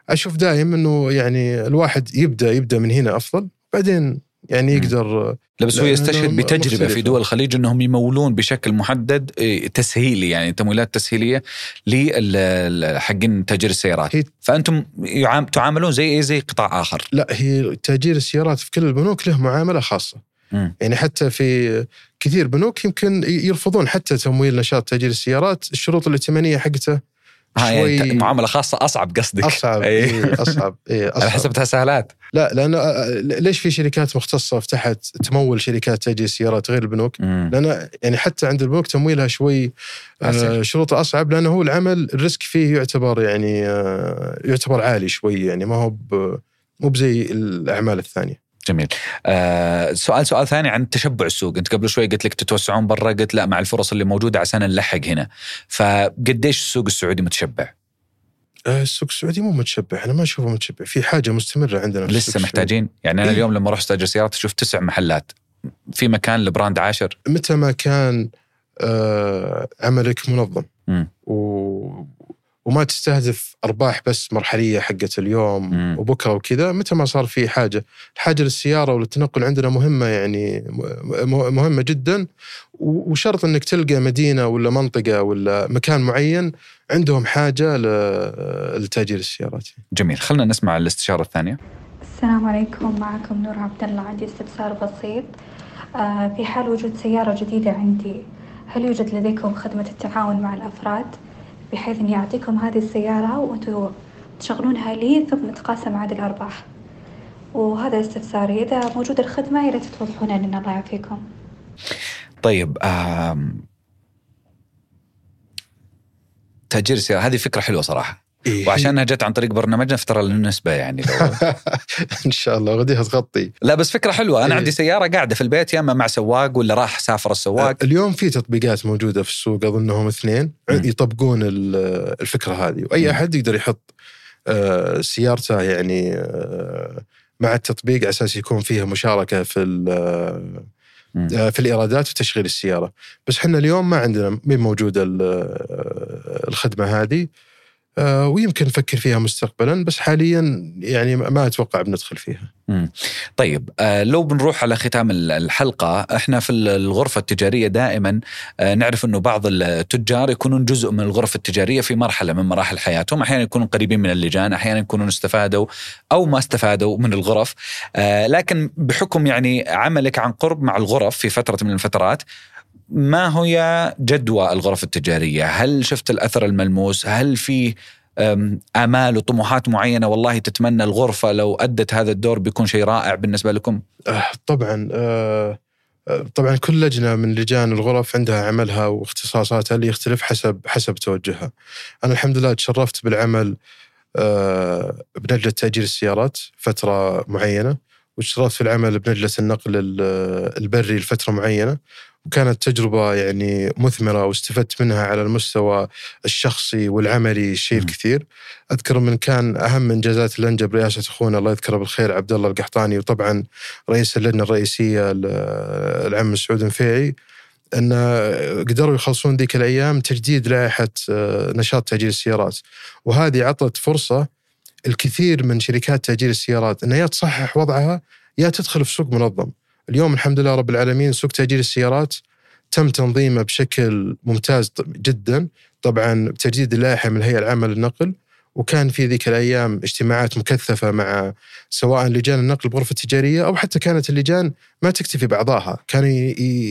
أشوف دائم إنه يعني الواحد يبدا يبدأ من هنا أفضل بعدين يعني. يقدر لا بس هو يستشهد بتجربة في مختلفة. دول الخليج إنهم يمولون بشكل محدد إيه، تسهيلي يعني تمويلات تسهيلية لل- حقين تأجير السيارات هي فأنتم تعاملون زي إيه زي قطاع آخر لا هي تأجير السيارات في كل البنوك له معاملة خاصة مم. يعني حتى في كثير بنوك يمكن يرفضون حتى تمويل نشاط تأجير السيارات الشروط الائتمانية حقته يعني شوي ت- معاملة خاصة أصعب قصدك أصعب إيه. إيه أصعب <laughs> أنا أصعب حسبتها سهلات لا لأنه آه، ليش في شركات مختصة فتحت تمول شركات تأجير السيارات غير البنوك؟ مم. لأن يعني حتى عند البنوك تمويلها شوي آه،. شروطه أصعب لأنه هو العمل الريسك فيه يعتبر يعني آه، يعتبر عالي شوي يعني ما هو مو بزي الأعمال الثانية. جميل. آه سؤال سؤال ثاني عن تشبع السوق. انت قبل شوي قلت لك تتوسعون برا قلت لا مع الفرص اللي موجودة عشان نلحق هنا. فقديش السوق السعودي متشبع؟ آه، السوق السعودي مو متشبع. أنا ما اشوفه متشبع. في حاجة مستمرة عندنا في السوق لسه السعودي. محتاجين؟ يعني أنا إيه. اليوم لما أروح استاجر سيارات أشوف تسع محلات. في مكان لبراند عاشر؟ متى ما كان آه، عملك منظم. و... وما تستهدف أرباح بس مرحلية حقت اليوم مم. وبكرة وكذا متى ما صار في حاجة. الحاجة للسيارة وللتنقل عندنا مهمة يعني مهمة جدا. و- وشرط إنك تلقى مدينة ولا منطقة ولا مكان معين عندهم حاجة لتأجير السيارات. جميل. خلينا نسمع الاستشارة الثانية. السلام عليكم. معكم نور عبد الله عندي استفسار بسيط. آه، في حال وجود سيارة جديدة عندي هل يوجد لديكم خدمة التعاون مع الأفراد؟ بحيث إني أعطيكم هذه السيارة وأنتوا تشغلونها لي ثم نتقاسم عاد الأرباح. وهذا استفساري. إذا موجودة الخدمة يا ريت توضحون لنا الله يعافيكم طيب آم... تأجير السيارة. هذه فكرة حلوة صراحة. إيه. وعشانها جت عن طريق برنامجنا فترى النسبة يعني. <laughs> لو إن شاء الله غديها تغطي. لا بس فكرة حلوة. أنا إيه. عندي سيارة قاعدة في البيت يا إما مع سواق ولا راح سافر السواق. اليوم في تطبيقات موجودة في السوق أظنهم اثنين. يطبقون ال- الفكرة هذه. وأي. أحد يقدر يحط آه، سيارته يعني آه، مع التطبيق على أساس يكون فيها مشاركة في. آه، في الإيرادات وتشغيل السيارة. بس إحنا اليوم ما عندنا مين موجوده ال- الخدمة هذه؟ ويمكن نفكر فيها مستقبلا بس حاليا يعني ما أتوقع بندخل فيها. طيب آه لو بنروح على ختام ال- الحلقة إحنا في ال- الغرفة التجارية دائما آه نعرف إنه بعض التجار يكونون جزء من الغرفة التجارية في مرحلة من مراحل حياتهم. أحيانا يكونون قريبين من اللجان أحيانا يكونون استفادوا أو ما استفادوا من الغرف. آه لكن بحكم يعني عملك عن قرب مع الغرف في فترة من الفترات ما هي جدوى الغرف التجارية هل شفت الأثر الملموس هل في آمال وطموحات معينة والله تتمنى الغرفة لو أدت هذا الدور بيكون شيء رائع بالنسبة لكم؟ آه، طبعا آه، آه، طبعا كل لجنة من لجان الغرف عندها عملها واختصاصاتها اللي يختلف حسب حسب توجهها. أنا الحمد لله تشرفت بالعمل بنجلة تأجير السيارات فترة معينة وتشرفت في العمل بنجلة النقل ال- البري لفترة معينة وكانت تجربة يعني مثمرة واستفدت منها على المستوى الشخصي والعملي شيء مم. الكثير. أذكر من كان أهم انجازات اللنجه برئاسه أخونا الله يذكره بالخير عبد الله القحطاني وطبعا رئيس اللجنة الرئيسية ال- العم سعود نفيعي أن قدروا يخلصون ذيك الأيام تجديد لائحة آه، نشاط تاجير السيارات وهذه عطت فرصة الكثير من شركات تاجير السيارات انها يا تصحح وضعها يا تدخل في سوق منظم. اليوم الحمد لله رب العالمين سوق تأجير السيارات تم تنظيمه بشكل ممتاز جدا. طبعا بتجديد اللائحة من الهيئة العامة للنقل. وكان في ذيك الأيام اجتماعات مكثفة مع سواء لجان النقل بغرفة التجاريه أو حتى كانت اللجان ما تكتفي باعضائها، كانوا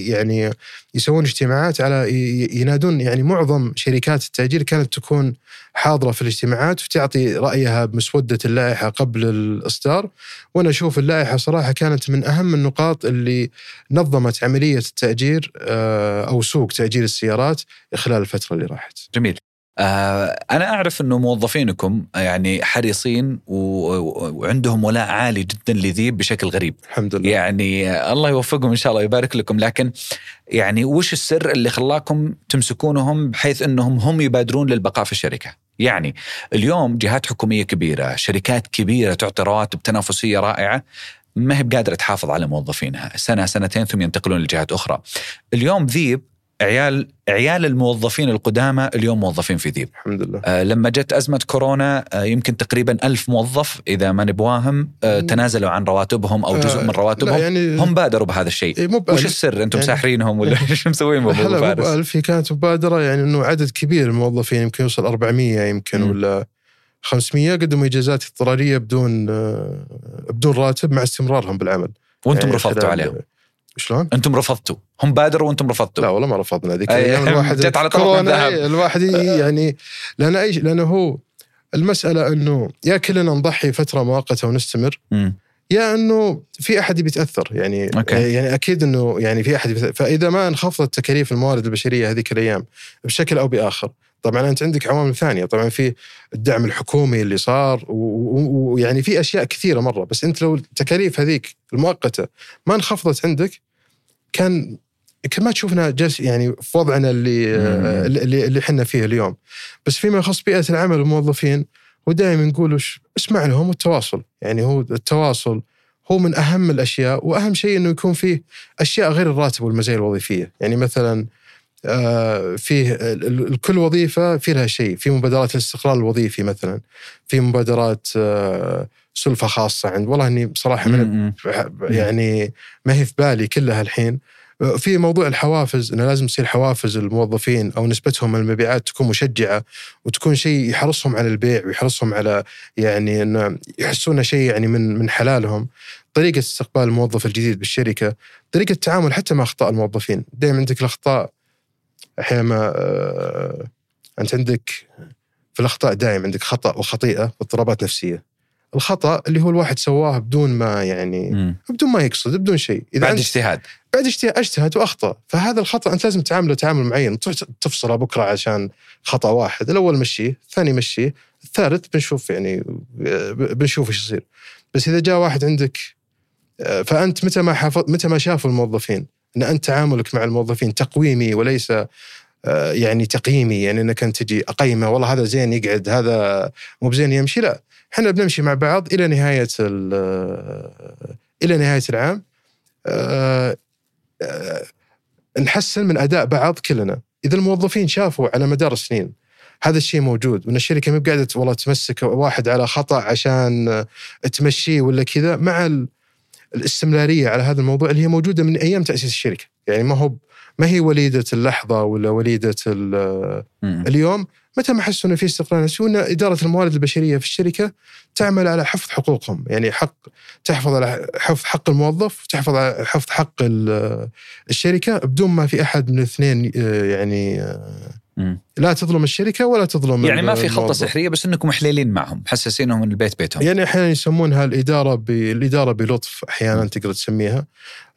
يعني يسوون اجتماعات على ينادون يعني معظم شركات التأجير كانت تكون حاضرة في الاجتماعات وتعطي رأيها بمسودة اللائحة قبل الإصدار، وأنا أشوف اللائحة صراحة كانت من أهم النقاط اللي نظمت عملية التأجير آه، أو سوق تأجير السيارات خلال الفترة اللي راحت. جميل. آه أنا أعرف إنه موظفينكم يعني حريصين وعندهم ولاء عالي جدا لذيب بشكل غريب. الحمد لله. يعني الله يوفقهم إن شاء الله ويبارك لكم لكن يعني وش السر اللي خلاكم تمسكونهم بحيث إنهم هم يبادرون للبقاء في الشركة؟ يعني اليوم جهات حكومية كبيرة، شركات كبيرة تعطي رواتب تنافسية رائعة ما هي بقادرة تحافظ على موظفينها، سنة سنتين ثم ينتقلون لجهات أخرى. اليوم ذيب عيال عيال الموظفين القدامى اليوم موظفين في ذيب. الحمد لله. آه، لما جت أزمة كورونا آه، يمكن تقريبا ألف موظف إذا ما نبواهم آه،. تنازلوا عن رواتبهم أو جزء آه، من رواتبهم يعني هم بادروا بهذا الشيء إيه، وش. السر أنتم يعني- ساحرينهم ولا <laughs> إيش مسوين لا مو فارس بألف هي كانت مبادرة يعني إنه عدد كبير من الموظفين يمكن يوصل 400 يمكن مم. ولا 500 قدموا اجازات اضطرارية بدون آه، بدون راتب مع استمرارهم بالعمل. وأنتم يعني رفضتوا عليهم شلون؟ أنتم رفضتوا هم بادروا وأنتم رفضتوا لا والله ما رفضنا ذيك الأيام الواحد جت على طرف كورونا، الذهب. الواحد ي- يعني لأن أي لأنه هو المسألة إنه يا كلنا نضحي فترة مؤقتة ونستمر مم. يا إنه في أحد بيتأثر يعني أوكي. يعني أكيد إنه يعني في أحد بيتأثر. فإذا ما انخفضت تكاليف الموارد البشرية هذيك الأيام بشكل أو بآخر طبعا أنت عندك عوامل ثانية. طبعا في الدعم الحكومي اللي صار ويعني في أشياء كثيرة مرة. بس أنت لو التكاليف هذيك المؤقتة ما انخفضت عندك كان كان ما تشوفنا جالس يعني في وضعنا اللي. اللي اللي إحنا فيه اليوم. بس فيما يخص بيئة العمل والموظفين ودائما نقول اسمع لهم والتواصل يعني هو التواصل هو من أهم الأشياء وأهم شيء إنه يكون فيه أشياء غير الراتب والمزايا الوظيفية. يعني مثلا آه، فيه ال- ال- كل وظيفة في لها شيء. في مبادرات الاستقلال الوظيفي مثلا. في مبادرات آه، سلفة خاصة عند. والله إني بصراحة من. يعني ما هي في بالي كلها الحين. في موضوع الحوافز إنه لازم تصير حوافز الموظفين أو نسبتهم من المبيعات تكون مشجعة وتكون شيء يحرصهم على البيع ويحرصهم على يعني إنه يحسون شيء يعني من من حلالهم. طريقة استقبال الموظف الجديد بالشركة طريقة التعامل حتى مع أخطاء الموظفين. دائما عندك الأخطاء أحيانا آه، أنت عندك في الأخطاء دائما عندك خطأ وخطيئه واضطرابات نفسية. الخطأ اللي هو الواحد سواه بدون ما يعني مم. بدون ما يقصد بدون شيء. إذا بعد اجتهاد. بعد اجتهاد أجتهد وأخطأ. فهذا الخطأ أنت لازم تعامله تعامل معين. تروح تفصله بكرة عشان خطأ واحد. الأول مشيه الثاني مشيه الثالث بنشوف يعني بنشوف إيش يصير. بس إذا جاء واحد عندك آه، فأنت متى ما حافظ متى ما شافوا الموظفين أن أنت تعاملك مع الموظفين تقويمي وليس آه، يعني تقييمي يعني أنك أنت تجي أقيمه والله هذا زين يقعد هذا مو بزين يمشي لا. إحنا بنمشي مع بعض إلى نهاية ال- إلى نهاية العام آه، آه، نحسن من أداء بعض كلنا. إذا الموظفين شافوا على مدار السنين هذا الشيء موجود وإن الشركة ما قاعدة والله تمسك واحد على خطأ عشان آه، تمشيه ولا كذا مع الاستمرارية على هذا الموضوع اللي هي موجودة من أيام تأسيس الشركة. يعني ما هو ما هي وليدة اللحظة ولا وليدة. اليوم؟ متى ما حسوا إنه في استقلال نفسي وإن إدارة الموارد البشرية في الشركة تعمل على حفظ حقوقهم، يعني حق تحفظ على حفظ حق الموظف وتحفظ على حفظ حق ال- الشركة بدون ما في أحد من الاثنين آه، يعني آه، مم. لا تظلم الشركة ولا تظلم يعني ما في خلطة. سحرية بس إنكم محليلين معهم محسسينهم ان البيت بيتهم. يعني أحيانا يسمونها الإدارة ب... الإدارة بلطف أحيانا تقدر تسميها.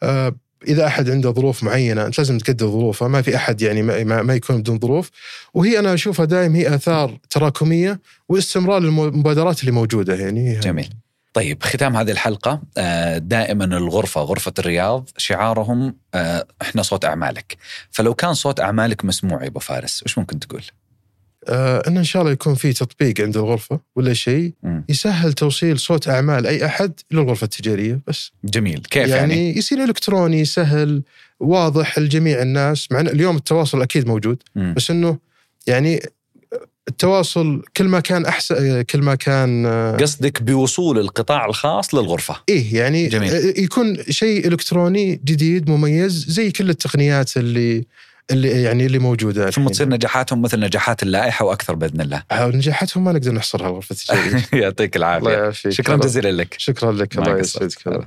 آه إذا أحد عنده ظروف معينة أنت لازم تقدر ظروفه. ما في أحد يعني ما, ما- ما يكون بدون ظروف. وهي أنا أشوفها دائم هي آثار تراكمية واستمرار المبادرات اللي موجودة يعني جميل. طيب ختام هذه الحلقة آه، دائما الغرفة غرفة الرياض شعارهم آه، إحنا صوت أعمالك فلو كان صوت أعمالك مسموع يا أبو فارس وش ممكن تقول؟ آه ان إن شاء الله يكون في تطبيق عند الغرفة ولا شيء. يسهل توصيل صوت أعمال أي أحد للغرفة التجارية بس جميل كيف يعني, يعني, يصير إلكتروني سهل واضح لجميع الناس مع إن اليوم التواصل أكيد موجود. بس إنه يعني التواصل كل ما كان أحسن كل ما كان آه، قصدك بوصول القطاع الخاص للغرفة. إيه يعني جميل. آه، يكون شيء إلكتروني جديد مميز زي كل التقنيات اللي اللي يعني اللي موجودة ثم. تصير نجاحاتهم مثل نجاحات اللائحة وأكثر بإذن الله. آه، نجاحاتهم ما نقدر نحصرها التجاريه <laughs> يعطيك يعافيك. شكرا جزيلا لك. شكرا لك. الله. يسعدك.